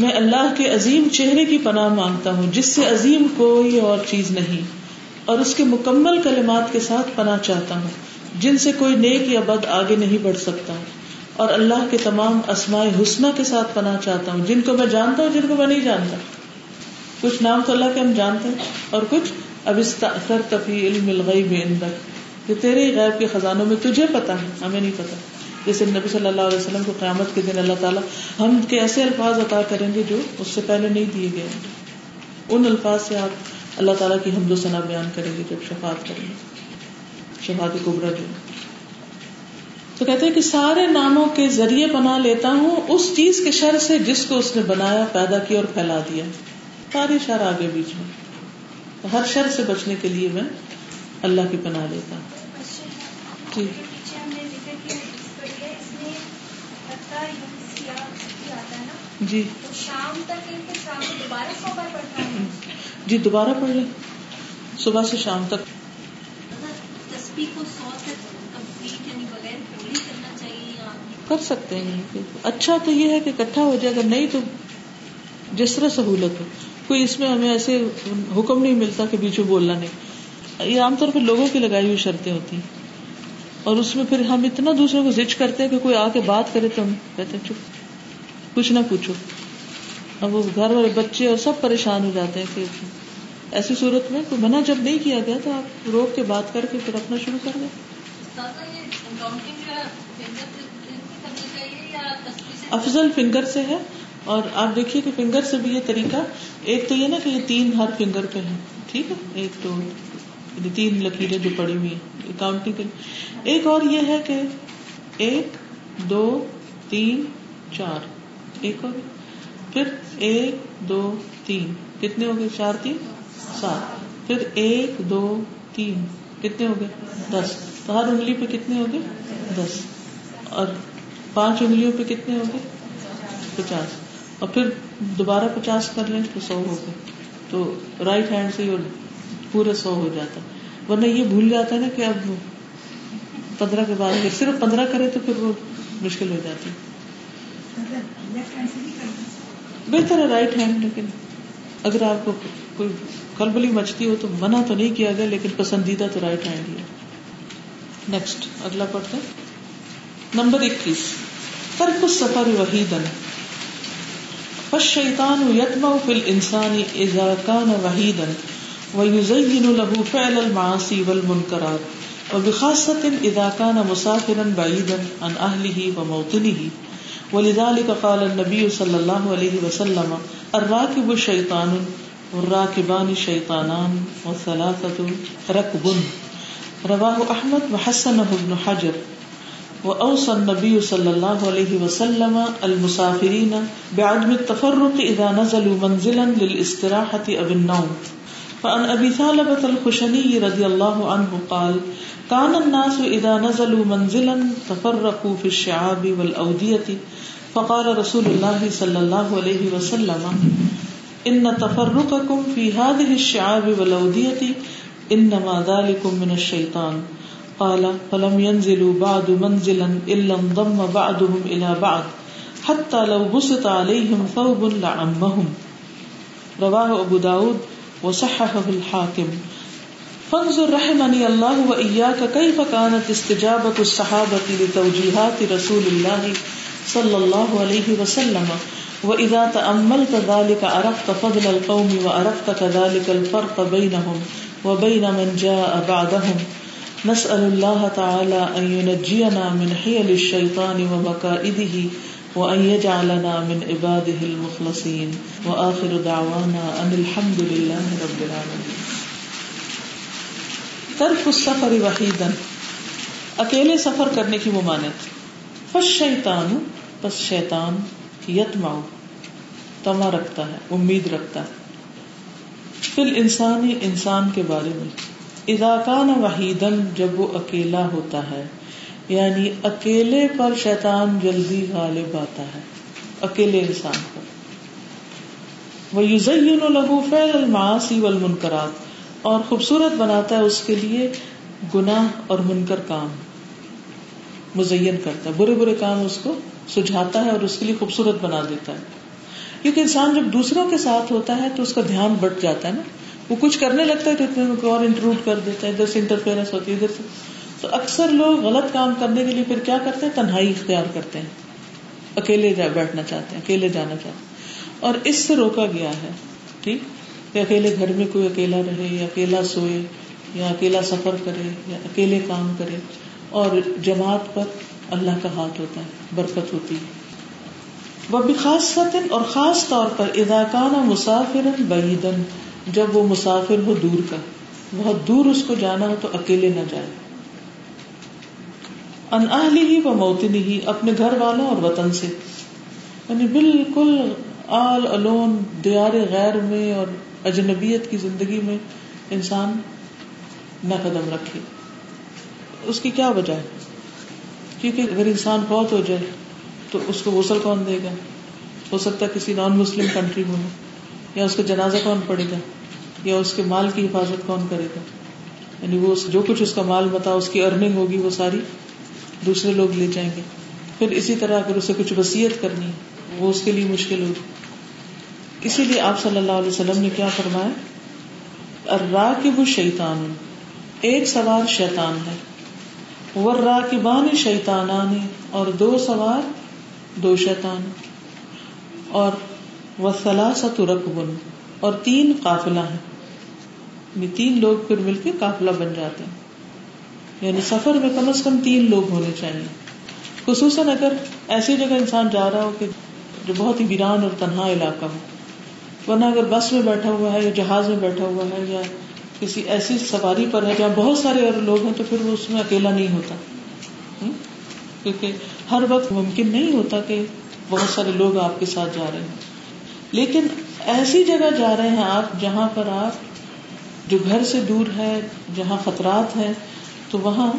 S2: میں اللہ کے عظیم چہرے کی پناہ مانگتا ہوں، جس سے عظیم کوئی اور چیز نہیں۔ اور اس کے مکمل کلمات کے ساتھ پناہ چاہتا ہوں، جن سے کوئی نیک یا بد آگے نہیں بڑھ سکتا۔ اور اللہ کے تمام اسماء حسنہ کے ساتھ پناہ چاہتا ہوں، جن کو میں جانتا ہوں، جن کو میں نہیں جانتا۔ کچھ نام تو اللہ کے ہم جانتے ہیں، اور کچھ اب اس تفی علم الغیب عندک۔ کہ تیرے غیب کے خزانوں میں تجھے پتا ہے، ہمیں نہیں پتا جیسے نبی صلی اللہ علیہ وسلم کو قیامت کے دن اللہ تعالیٰ ہم کے ایسے الفاظ عطا کریں گے جو اس سے پہلے نہیں دیے گئے۔ ان الفاظ سے آپ اللہ تعالیٰ کی حمد و ثنا بیان کریں گے جب شفاعت کریں گے شفاعت کبرا جو۔ تو کہتے ہیں کہ سارے ناموں کے ذریعے بنا لیتا ہوں، اس چیز کے شر سے جس کو اس نے بنایا، پیدا کیا اور پھیلا دیا۔ ساری شر آگے بیچ میں۔ ہر شر سے بچنے کے لیے میں اللہ کی پناہ لیتا ہوں۔ جی۔ جی۔
S3: شام تک دوبارہ سو بار پڑھنا ہے۔
S2: جی دوبارہ پڑھ لیں۔ صبح سے شام تک۔
S3: تصویر کو سو تک کمپلیٹ یعنی بغیر پوری کرنا چاہیے
S2: کر سکتے ہیں۔ اچھا تو یہ ہے کہ اکٹھا ہو جائے اگر نہیں تو جس طرح سہولت ہو۔ کوئی اس میں ہمیں ایسے حکم نہیں ملتا کہ بیچو بولنا نہیں۔ یہ عام طور پہ لوگوں کی لگائی ہوئی شرطیں ہوتی ہیں۔ اور اس میں پھر ہم اتنا دوسروں کو زچ کرتے ہیں کہ کوئی آ کے بات کرے تو ہم کہتے ہیں چپ۔ کچھ نہ پوچھو۔ اب وہ گھر والے بچے اور سب پریشان ہو جاتے ہیں کہ ایسی صورت میں کوئی منع جب نہیں کیا گیا تو آپ روک کے بات کر کے پھر اپنا شروع کر دیں۔ افضل فنگر سے ہے۔ اور آپ دیکھیے کہ فنگر سے بھی یہ طریقہ ایک تو یہ نا کہ یہ تین ہر فنگر پہ ہے ٹھیک ہے؟ ایک تو یعنی تین لکیریں جو پڑی ہوئی ہیں۔ کاؤنٹنگ کے ایک اور یہ ہے کہ ایک دو تین چار۔ ایک اور پھر ایک، دو، تین۔ کتنے ہو گئے؟ چار، تین۔ سات۔ پھر ایک، دو، تین۔ کتنے ہو گئے؟ دس۔ تو ہر انگلی پہ کتنے ہو گئے؟ دس۔ اور پانچ انگلیوں پہ کتنے ہو گئے؟ پچاس۔ اور پھر دوبارہ پچاس کر لیں تو سو ہو گئے۔ تو رائٹ ہینڈ سے پورے سو ہو جاتا۔ ورنہ یہ بھول جاتا ہے نا کہ اب پندرہ کے بعد صرف پندرہ کرے تو پھر وہ مشکل ہو جاتی۔ بہتر ہے رائٹ ہینڈ لیکن اگر آپ کو کوئی کلبلی مچتی ہو تو منع تو نہیں کیا گیا، لیکن پسندیدہ تو رائٹ ہینڈ ہی ہے۔ نیکسٹ اگلا پڑھتے نمبر اکیس۔ ترک سفر وحیدن فالشیطان یتمع فی الانسان اذا کان وحیدن ويزين له فعل المعاصي والمنكرات وبخاصة إذا كان مسافرا بعيدا عن أهله وموطنه ولذلك قال النبي صلى الله عليه وسلم، الراكب شيطان، والراكبان شيطانان، والثلاثة ركب. رواه أحمد وحسنه ابن حجر. وأوصى النبي صلى الله عليه وسلم المسافرين بعدم التفرق إذا نزلوا منزلا للاستراحة أو النوم. فعن ابي ثعلبة الخشني رضي الله عنه قال كان الناس اذا نزلوا منزلا تفرقوا في الشعاب والاوديه فقال رسول الله صلى الله عليه وسلم ان تفرقكم في هذه الشعاب والاوديه انما ذلكم من الشيطان. قال، فلم ينزلوا بعد منزلا الا انضم بعضهم الى بعض، حتى لو بسط عليهم ثوب لعمهم. رواه ابو داود وصححه الحاكم فانظر رحمني الله وإياك كيف كانت استجابة الصحابة لتوجيهات رسول الله صلى الله عليه وسلم وإذا تأملت ذلك عرفت فضل القوم وعرفت كذلك الفرق بينهم وبين من جاء بعدهم نسأل الله تعالى أن ينجينا من حيل الشيطان ومكائده وأن يجعلنا من عباده المخلصين وآخر دعوانا أن الحمد لله رب العالمين ترک السفر وحیدا، اکیلے سفر کرنے کی ممانت فش شیطان پس شیطان یتما تما رکھتا ہے، امید رکھتا ہے۔ فل انسانی انسان کے بارے میں۔ اداکان وحیدن جب وہ اکیلا ہوتا ہے یعنی اکیلے پر شیطان جلدی غالب آتا ہے۔ اکیلے انسان پر۔ وہ یوزین لہو فیل الماسی والمنکرات۔ اور خوبصورت بناتا ہے اس کے لیے گناہ اور منکر کام مزین کرتا ہے۔ برے برے کام اس کو سجھاتا ہے اور اس کے لیے خوبصورت بنا دیتا ہے۔ کیونکہ انسان جب دوسروں کے ساتھ ہوتا ہے تو اس کا دھیان بٹ جاتا ہے نا۔ وہ کچھ کرنے لگتا ہے تو اتنے اور انٹروڈ کر دیتا ہے۔ ادھر سے انٹرفیئرنس ہوتی ہے، ادھر سے۔ تو اکثر لوگ غلط کام کرنے کے لیے پھر کیا کرتے ہیں؟ تنہائی اختیار کرتے ہیں۔ اکیلے جا بیٹھنا چاہتے ہیں، اکیلے جانا چاہتے ہیں۔ اور اس سے روکا گیا ہے، ٹھیک؟ کہ اکیلے گھر میں کوئی اکیلا رہے یا اکیلا سوئے یا اکیلا سفر کرے یا اکیلے کام کرے اور جماعت پر اللہ کا ہاتھ ہوتا ہے، برکت ہوتی ہے۔ وہ بھی خاص اور خاص طور پر اداکانہ مسافر بعیدن جب وہ مسافر ہو دور کا، بہت دور اس کو جانا ہو تو اکیلے نہ جائے۔ ان اہلی ہی و موتنی ہی اپنے گھر والوں اور وطن سے۔ یعنی بالکل آل الون، دیار غیر میں اور اجنبیت کی زندگی میں انسان نہ قدم رکھے۔ اس کی کیا وجہ ہے؟ کیونکہ اگر انسان بہت ہو جائے تو اس کو غسل کون دے گا؟ ہو سکتا ہے کسی نان مسلم کنٹری میں ہو، یا اس کا جنازہ کون پڑے گا؟ یا اس کے مال کی حفاظت کون کرے گا؟ یعنی وہ جو کچھ اس کا مال بتا، اس کی ارننگ ہوگی، وہ ساری دوسرے لوگ لے جائیں گے۔ پھر اسی طرح اگر اسے کچھ وسیعت کرنی وہ اس کے لیے مشکل ہوگی۔ اسی لیے آپ صلی اللہ علیہ وسلم نے کیا فرمایا؟ الراکب شیطان، ایک سوار شیطان ہے۔ والراکبان شیطانان، اور دو سوار، دو شیطان۔ اور وثلاثت رکبن اور تین قافلہ ہیں۔ یعنی تین لوگ پھر مل کے قافلہ بن جاتے ہیں۔ یعنی سفر میں کم از کم تین لوگ ہونے چاہیے۔ خصوصاً اگر ایسی جگہ انسان جا رہا ہو کہ جو بہت ہی ویران اور تنہا علاقہ ہو۔ ورنہ اگر بس میں بیٹھا ہوا ہے یا جہاز میں بیٹھا ہوا ہے یا کسی ایسی سواری پر ہے جہاں بہت سارے اور لوگ ہیں تو پھر وہ اس میں اکیلا نہیں ہوتا۔ کیونکہ ہر وقت ممکن نہیں ہوتا کہ بہت سارے لوگ آپ کے ساتھ جا رہے ہیں لیکن ایسی جگہ جا رہے ہیں آپ جہاں پر آپ جو گھر سے دور ہے، جہاں خطرات ہیں، تو وہاں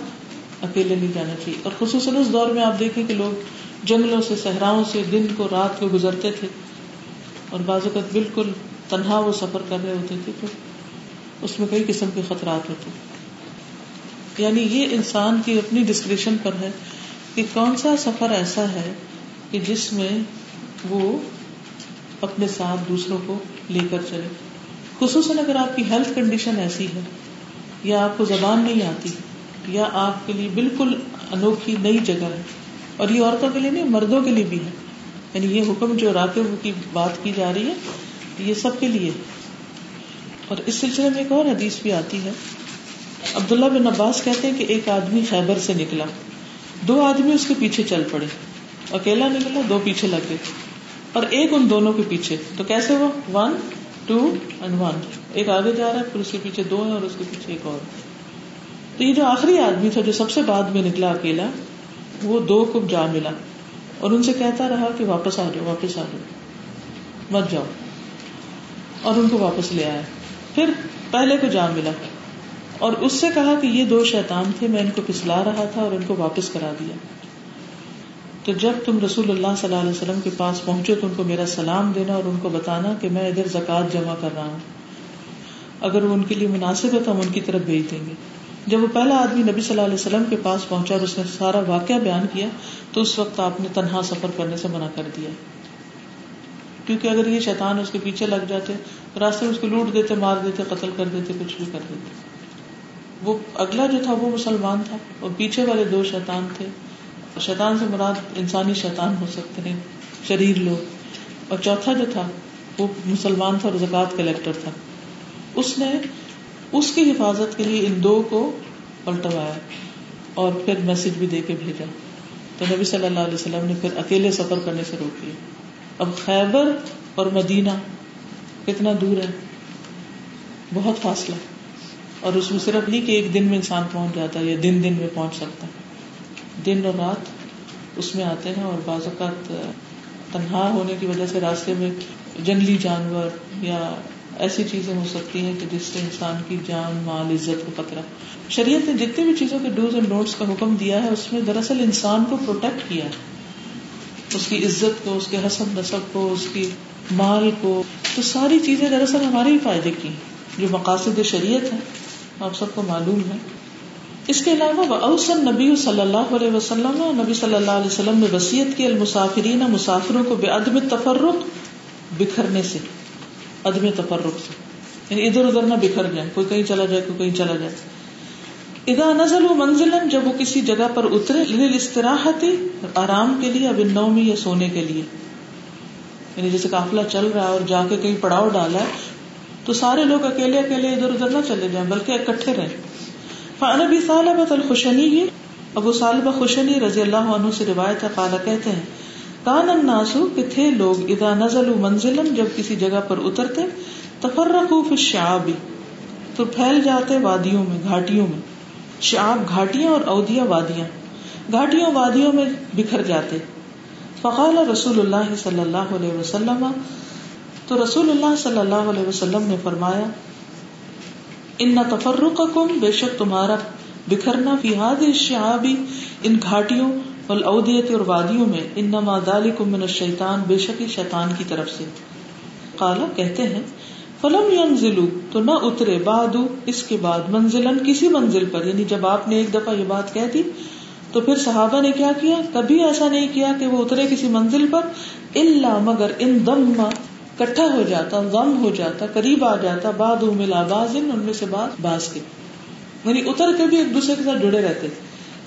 S2: اکیلے نہیں جانا چاہیے۔ اور خصوصاً اس دور میں آپ دیکھیں کہ لوگ جنگلوں سے، صحراؤں سے دن کو رات کو گزرتے تھے۔ اور بعض اوقات بالکل تنہا وہ سفر کر رہے ہوتے تھے، تو اس میں کئی قسم کے خطرات ہوتے یعنی یہ انسان کی اپنی ڈسکرپشن پر ہے کہ کون سا سفر ایسا ہے کہ جس میں وہ اپنے ساتھ دوسروں کو لے کر چلے۔ خصوصاً اگر آپ کی ہیلتھ کنڈیشن ایسی ہے، یا آپ کو زبان نہیں آتی، یا آپ کے لیے بالکل انوکھی نئی جگہ ہے، اور یہ عورتوں کے لیے نہیں، مردوں کے لیے بھی ہے۔ یعنی یہ حکم جو راکب کی بات کی جا رہی ہے، یہ سب کے لیے۔ اور اس سلسلے میں ایک اور حدیث بھی آتی ہے۔ عبداللہ بن عباس کہتے ہیں کہ ایک آدمی خیبر سے نکلا۔ دو آدمی اس کے پیچھے چل پڑے۔ اکیلا نکلا، دو پیچھے لگ گئے۔ اور ایک ان دونوں کے پیچھے۔ تو کیسے وہ ون ٹو اینڈ ون ایک آگے جا رہا ہے، پھر اس کے پیچھے دو ہیں اور اس کے پیچھے ایک اور۔ تو یہ جو آخری آدمی تھا جو سب سے بعد میں نکلا اکیلا، وہ دو کو جا ملا۔ اور ان سے کہتا رہا کہ واپس آ جاؤ، واپس آ جاؤ۔ مت جاؤ۔ اور ان کو واپس لے آیا پھر پہلے کو جا ملا۔ اور اس سے کہا کہ یہ دو شیطان تھے، میں ان کو پسلا رہا تھا اور ان کو واپس کرا دیا۔ تو جب تم رسول اللہ صلی اللہ علیہ وسلم کے پاس پہنچے تو ان کو میرا سلام دینا اور ان کو بتانا کہ میں ادھر زکات جمع کر رہا ہوں۔ اگر وہ ان کے لیے مناسب ہے تو ہم ان کی طرف بھیج دیں گے۔ جب وہ پہلا آدمی نبی صلی اللہ علیہ وسلم کے پاس پہنچا اور اس نے سارا واقعہ بیان کیا، تو اس وقت آپ نے تنہا سفر کرنے سے منع کر دیا۔ کیونکہ اگر یہ شیطان اس کے پیچھے لگ جاتے، راستے اس کو لوٹ دیتے، مار دیتے، قتل کر دیتے، کچھ بھی کر دیتے۔ وہ اگلا جو تھا وہ مسلمان تھا اور پیچھے والے دو شیطان تھے۔ شیطان سے مراد انسانی شیطان ہو سکتے ہیں، شریر لوگ۔ اور چوتھا جو تھا وہ مسلمان تھا اور زکوٰۃ کلیکٹر تھا۔ اس نے اس کی حفاظت کے لیے ان دو کو پلٹوایا اور پھر میسج بھی دے کے بھیجا۔ تو نبی صلی اللہ علیہ وسلم نے پھر اکیلے سفر کرنے سے روک لیا۔ اب خیبر اور مدینہ کتنا دور ہے؟ بہت فاصلہ۔ اور اس میں صرف نہیں کہ ایک دن میں انسان پہنچ جاتا ہے یا دن دن میں پہنچ سکتا ہے۔ دن اور رات اس میں آتے ہیں اور بعض اوقات تنہا ہونے کی وجہ سے راستے میں جنگلی جانور یا ایسی چیزیں ہو سکتی ہیں کہ جس سے انسان کی جان، مال، عزت کو خطرہ شریعت نے جتنی بھی چیزوں کے ڈوز اینڈ ڈونٹس کا حکم دیا ہے، اس میں دراصل انسان کو پروٹیکٹ کیا ہے۔ اس کی عزت کو، اس کے حسب نصب کو، اس کی مال کو، تو ساری چیزیں دراصل ہمارے ہی فائدے کی جو مقاصد شریعت ہے آپ سب کو معلوم ہے۔ اس کے علاوہ اوسن نبی صلی اللہ علیہ وسلم، نبی صلی اللہ علیہ وسلم نے وسیعت کی، المسافرین مسافروں کو بے عدم تفرق بکھرنے سے۔ عدم تفرق سے۔ یعنی ادھر ادھر نہ بکھر جائے کوئی کہیں چلا جائے، کوئی کہیں چلا جائے۔ ادا نزل و منزل جب وہ کسی جگہ پر اترے استراحتی آرام کے لیے، اب نومی یا سونے کے لیے۔ یعنی جیسے کافلا چل رہا ہے اور جا کے کہیں پڑاؤ ڈالا ہے، تو سارے لوگ اکیلے اکیلے ادھر ادھر نہ چلے جائیں، بلکہ اکٹھے رہے فن ابھی سال الخشنی ابو صالبہ خوشنی رضی اللہ عنہ سے روایت ہے قالا کہتے ہیں کان الناسو کہ تھے لوگ اذا نزلوا منزلا جب کسی جگہ پر اترتے، تفرقوا فی الشعاب، تو پھیل جاتے وادیوں میں، گھاٹیوں میں۔ شعاب گھاٹیاں اور اودیا وادیاں۔ گھاٹیوں وادیوں میں بکھر جاتے۔ فقال رسول اللہ صلی اللہ علیہ وسلم، تو رسول اللہ صلی اللہ علیہ وسلم نے فرمایا، ان تفرقکم، بے شک تمہارا بکھرنا فی هذه الشعاب، ان گھاٹیوں والاودیت اور وادیوں میں انما ذالکم من الشیطان، بے شک شیطان کی طرف سے۔ قالا کہتے ہیں، فلم ینزلوا تو نہ اترے بعد اس کے بعد منزلن، کسی منزل پر۔ یعنی جب آپ نے ایک دفعہ یہ بات کہہ دی، تو پھر صحابہ نے کیا کیا؟ کبھی ایسا نہیں کیا کہ وہ اترے کسی منزل پر، الا مگر ان دم کٹھا ہو جاتا غم ہو جاتا، قریب آ جاتا بعد ملا باز ان میں سے بعض باز کے۔ یعنی اتر کے بھی ایک دوسرے کے ساتھ جڑے رہتے۔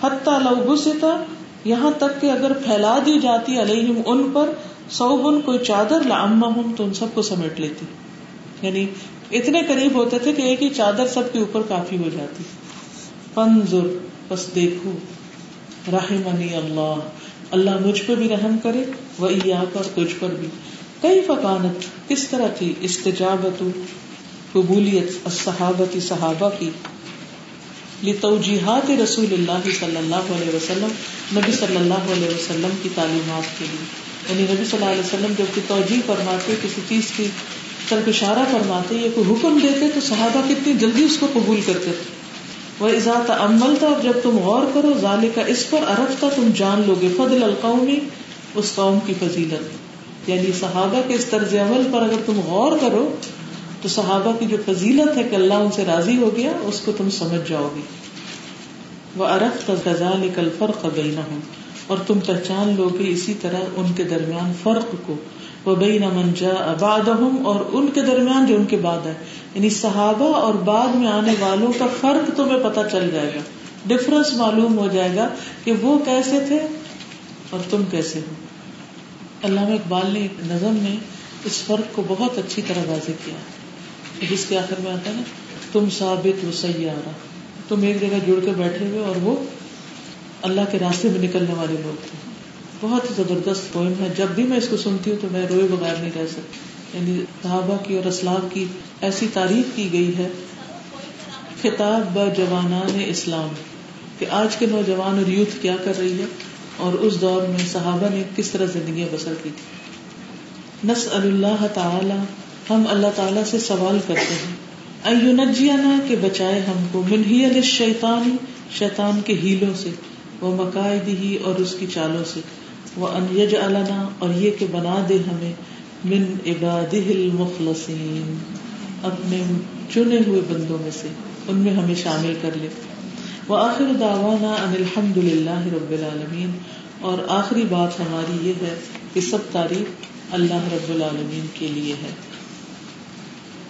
S2: حتیٰ لو گستا یہاں تک کہ اگر پھیلا دی جاتی علیہم ان پر سوبن کوئی چادر لاما ہوں تو ان سب کو سمیٹ لیتی۔ یعنی اتنے قریب ہوتے تھے کہ ایک ہی چادر سب کے اوپر کافی ہو جاتی۔ فنظر، بس دیکھو۔ رحمنی اللہ۔ اللہ مجھ پہ بھی رحم کرے وہ پر تجھ پر بھی۔ کئی فکانت کس طرح تھی استجابت، قبولیت صحابتی صحابہ کی؟ لتوجیحات رسول اللہ صلی اللہ علیہ وسلم، نبی صلی اللہ علیہ وسلم کی تعلیمات کے لیے۔ یعنی نبی صلی اللہ علیہ وسلم جب کی توجہ فرماتے، کسی چیز کی طرف اشارہ فرماتے، یا کوئی حکم دیتے، تو صحابہ کتنی جلدی اس کو قبول کرتے۔ تھے وہ اضاط عمل تھا اور جب تم غور کرو ظال کا اس پر عرف تھا تم جان لو گے فضل القومی، اس قوم کی فضیلت۔ یعنی صحابہ کے اس طرز عمل پر اگر تم غور کرو تو صحابہ کی جو فضیلت ہے کہ اللہ ان سے راضی ہو گیا، اس کو تم سمجھ جاؤ گے۔ وہ ارف تزال کل فرق بین اور تم پہچان لو گے اسی طرح ان کے درمیان فرق کو۔ وہ بین منجا اباد اور ان کے درمیان جو ان کے بعد ہے۔ یعنی صحابہ اور بعد میں آنے والوں کا فرق تمہیں پتہ چل جائے گا۔ ڈفرنس معلوم ہو جائے گا کہ وہ کیسے تھے اور تم کیسے ہو۔ علامہ اقبال نے ایک نظم میں اس فرق کو بہت اچھی طرح واضح کیا۔ جس کے آخر میں آتا ہے نا، تم ثابت و سیارہ۔ تم ایک جگہ جڑ کے بیٹھے ہوئے اور وہ اللہ کے راستے میں نکلنے والے لوگ تھے۔ بہت ہی زبردست پوئم ہے۔ جب بھی میں اس کو سنتی ہوں تو میں روئے بغیر نہیں رہ سکتی۔ یعنی صحابہ کی اور اسلام کی ایسی تعریف کی گئی ہے، خطاب ب جوانان اسلام، کہ آج کے نوجوان اور یوتھ کیا کر رہی ہے اور اس دور میں صحابہ نے کس طرح زندگی بسر کی تھی نس اللہ تعالی ہم اللہ تعالیٰ سے سوال کرتے ہیں۔ کہ بچائے ہم کو من ہی شیطان شیطان کے ہیلوں سے، وہ مقاعد ہی اور اس کی چالوں سے۔ وہ انج علنا اور یہ کہ بنا دے ہمیں من عباد المخلصین۔ اپنے چنے ہوئے بندوں میں سے، ان میں ہمیں شامل کر لے۔ وہ آخر داوانا ان الحمد للہ رب العالمین۔ اور آخری بات ہماری یہ ہے کہ سب تعریف اللہ رب العالمین کے لیے ہے۔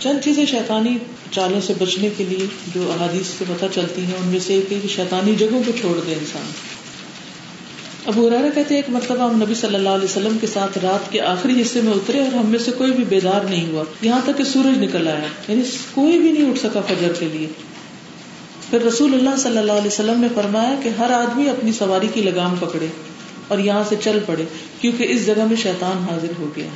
S2: چند چیزیں شیطانی چالوں سے بچنے کے لیے جو احادیث سے پتہ چلتی ہیں، ان میں سے ایک کہ شیطانی جگہوں کو چھوڑ دے انسان۔ ابو ارارا کہتے ہیں، ایک مرتبہ ہم نبی صلی اللہ علیہ وسلم کے ساتھ رات کے آخری حصے میں اترے اور ہم میں سے کوئی بھی بیدار نہیں ہوا۔ یہاں تک کہ سورج نکل آیا۔ یعنی کوئی بھی نہیں اٹھ سکا فجر کے لیے۔ پھر رسول اللہ صلی اللہ علیہ وسلم نے فرمایا کہ ہر آدمی اپنی سواری کی لگام پکڑے اور یہاں سے چل پڑے، کیونکہ اس جگہ میں شیطان حاضر ہو گیا۔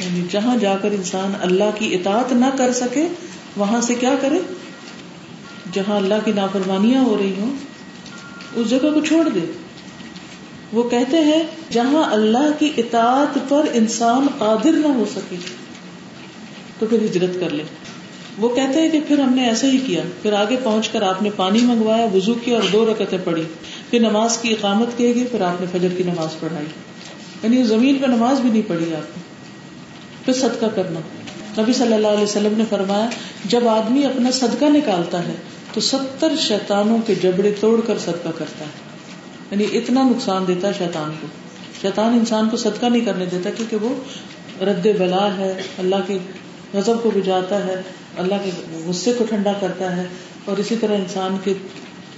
S2: یعنی جہاں جا کر انسان اللہ کی اطاعت نہ کر سکے، وہاں سے کیا کرے؟ جہاں اللہ کی نافرمانیاں ہو رہی ہوں، اس جگہ کو چھوڑ دے۔ وہ کہتے ہیں، جہاں اللہ کی اطاعت پر انسان قادر نہ ہو سکے، تو پھر ہجرت کر لے۔ وہ کہتے ہیں کہ پھر ہم نے ایسا ہی کیا۔ پھر آگے پہنچ کر آپ نے پانی منگوایا وزو کیا اور دو رکتیں پڑھی۔ پھر نماز کی اقامت کی گئی پھر آپ نے فجر کی نماز پڑھائی۔ یعنی زمین پہ نماز بھی نہیں پڑھی آپ نے۔ پھر صدقہ کرنا۔ نبی صلی اللہ علیہ وسلم نے فرمایا، جب آدمی اپنا صدقہ نکالتا ہے، تو ستر شیطانوں کے جبڑے توڑ کر صدقہ کرتا ہے۔ یعنی اتنا نقصان دیتا ہے شیطان کو۔ شیطان انسان کو صدقہ نہیں کرنے دیتا، کیونکہ وہ رد بلا ہے، اللہ کے غضب کو بجاتا ہے، اللہ کے غصے کو ٹھنڈا کرتا ہے۔ اور اسی طرح انسان کے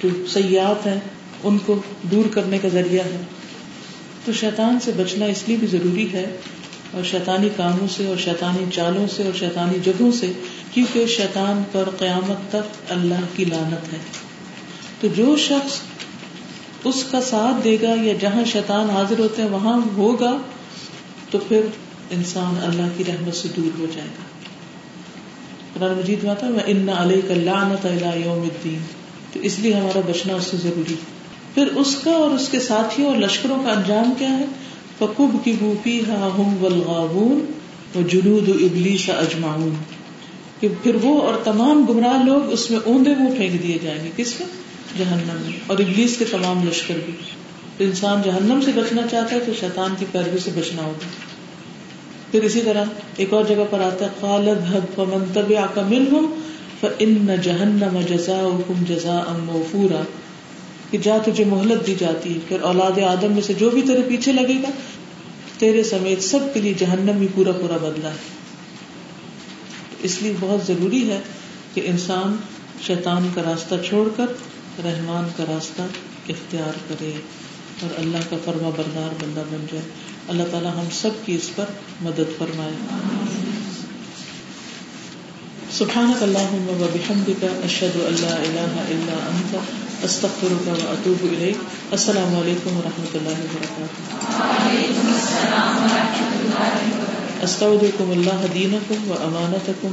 S2: جو سیاحت ہیں، ان کو دور کرنے کا ذریعہ ہے۔ تو شیطان سے بچنا اس لیے بھی ضروری ہے اور شیطانی کاموں سے اور شیطانی چالوں سے اور شیطانی جگہوں سے، کیونکہ شیطان پر قیامت تک اللہ کی لانت ہے۔ تو جو شخص اس کا ساتھ دے گا یا جہاں شیطان حاضر ہوتے ہیں، وہاں ہوگا، تو پھر انسان اللہ کی رحمت سے دور ہو جائے گا۔ قرآن مجید میں آتا ہے ان علیہ کا لعنت یوم الدین تو اس لیے ہمارا بچنا اس سے ضروری۔ پھر اس کا اور اس کے ساتھیوں اور لشکروں کا انجام کیا ہے؟ فکب کی بوپی ہا ہم ولغابون و جلود ابلی سا اجماؤن کہ پھر وہ اور تمام گمراہ لوگ اس میں اوندے منہ پھینک دیے جائیں گے کس میں؟ جہنم میں۔ اور ابلیس کے تمام لشکر بھی۔ انسان جہنم سے بچنا چاہتا ہے تو شیطان کی پیروی سے بچنا ہوگا۔ پھر اسی طرح ایک اور جگہ پر آتا ہے خالد حد فمن تبع منهم فان جہنم جزاؤكم جزاء موفورا۔ کہ جا تجھے مہلت دی جاتی ہے پھر اولاد آدم میں سے جو بھی تیرے پیچھے لگے گا، تیرے سمیت سب کے لیے جہنم ہی پورا پورا بدلا ہے۔ اس لیے بہت ضروری ہے کہ انسان شیطان کا راستہ چھوڑ کر، رحمان کا راستہ اختیار کرے اور اللہ کا فرما بردار بندہ بن جائے۔ اللہ تعالیٰ ہم سب کی اس پر مدد فرمائے۔ سبحانك اللهم وبحمدك اشهد ان لا اله الا انت استغفرك واتوب اليك السلام علیکم ورحمۃ اللہ وبرکاتہ وعلیکم السلام ورحمۃ اللہ وبرکاتہ استودعكم الله دينكم وامانتكم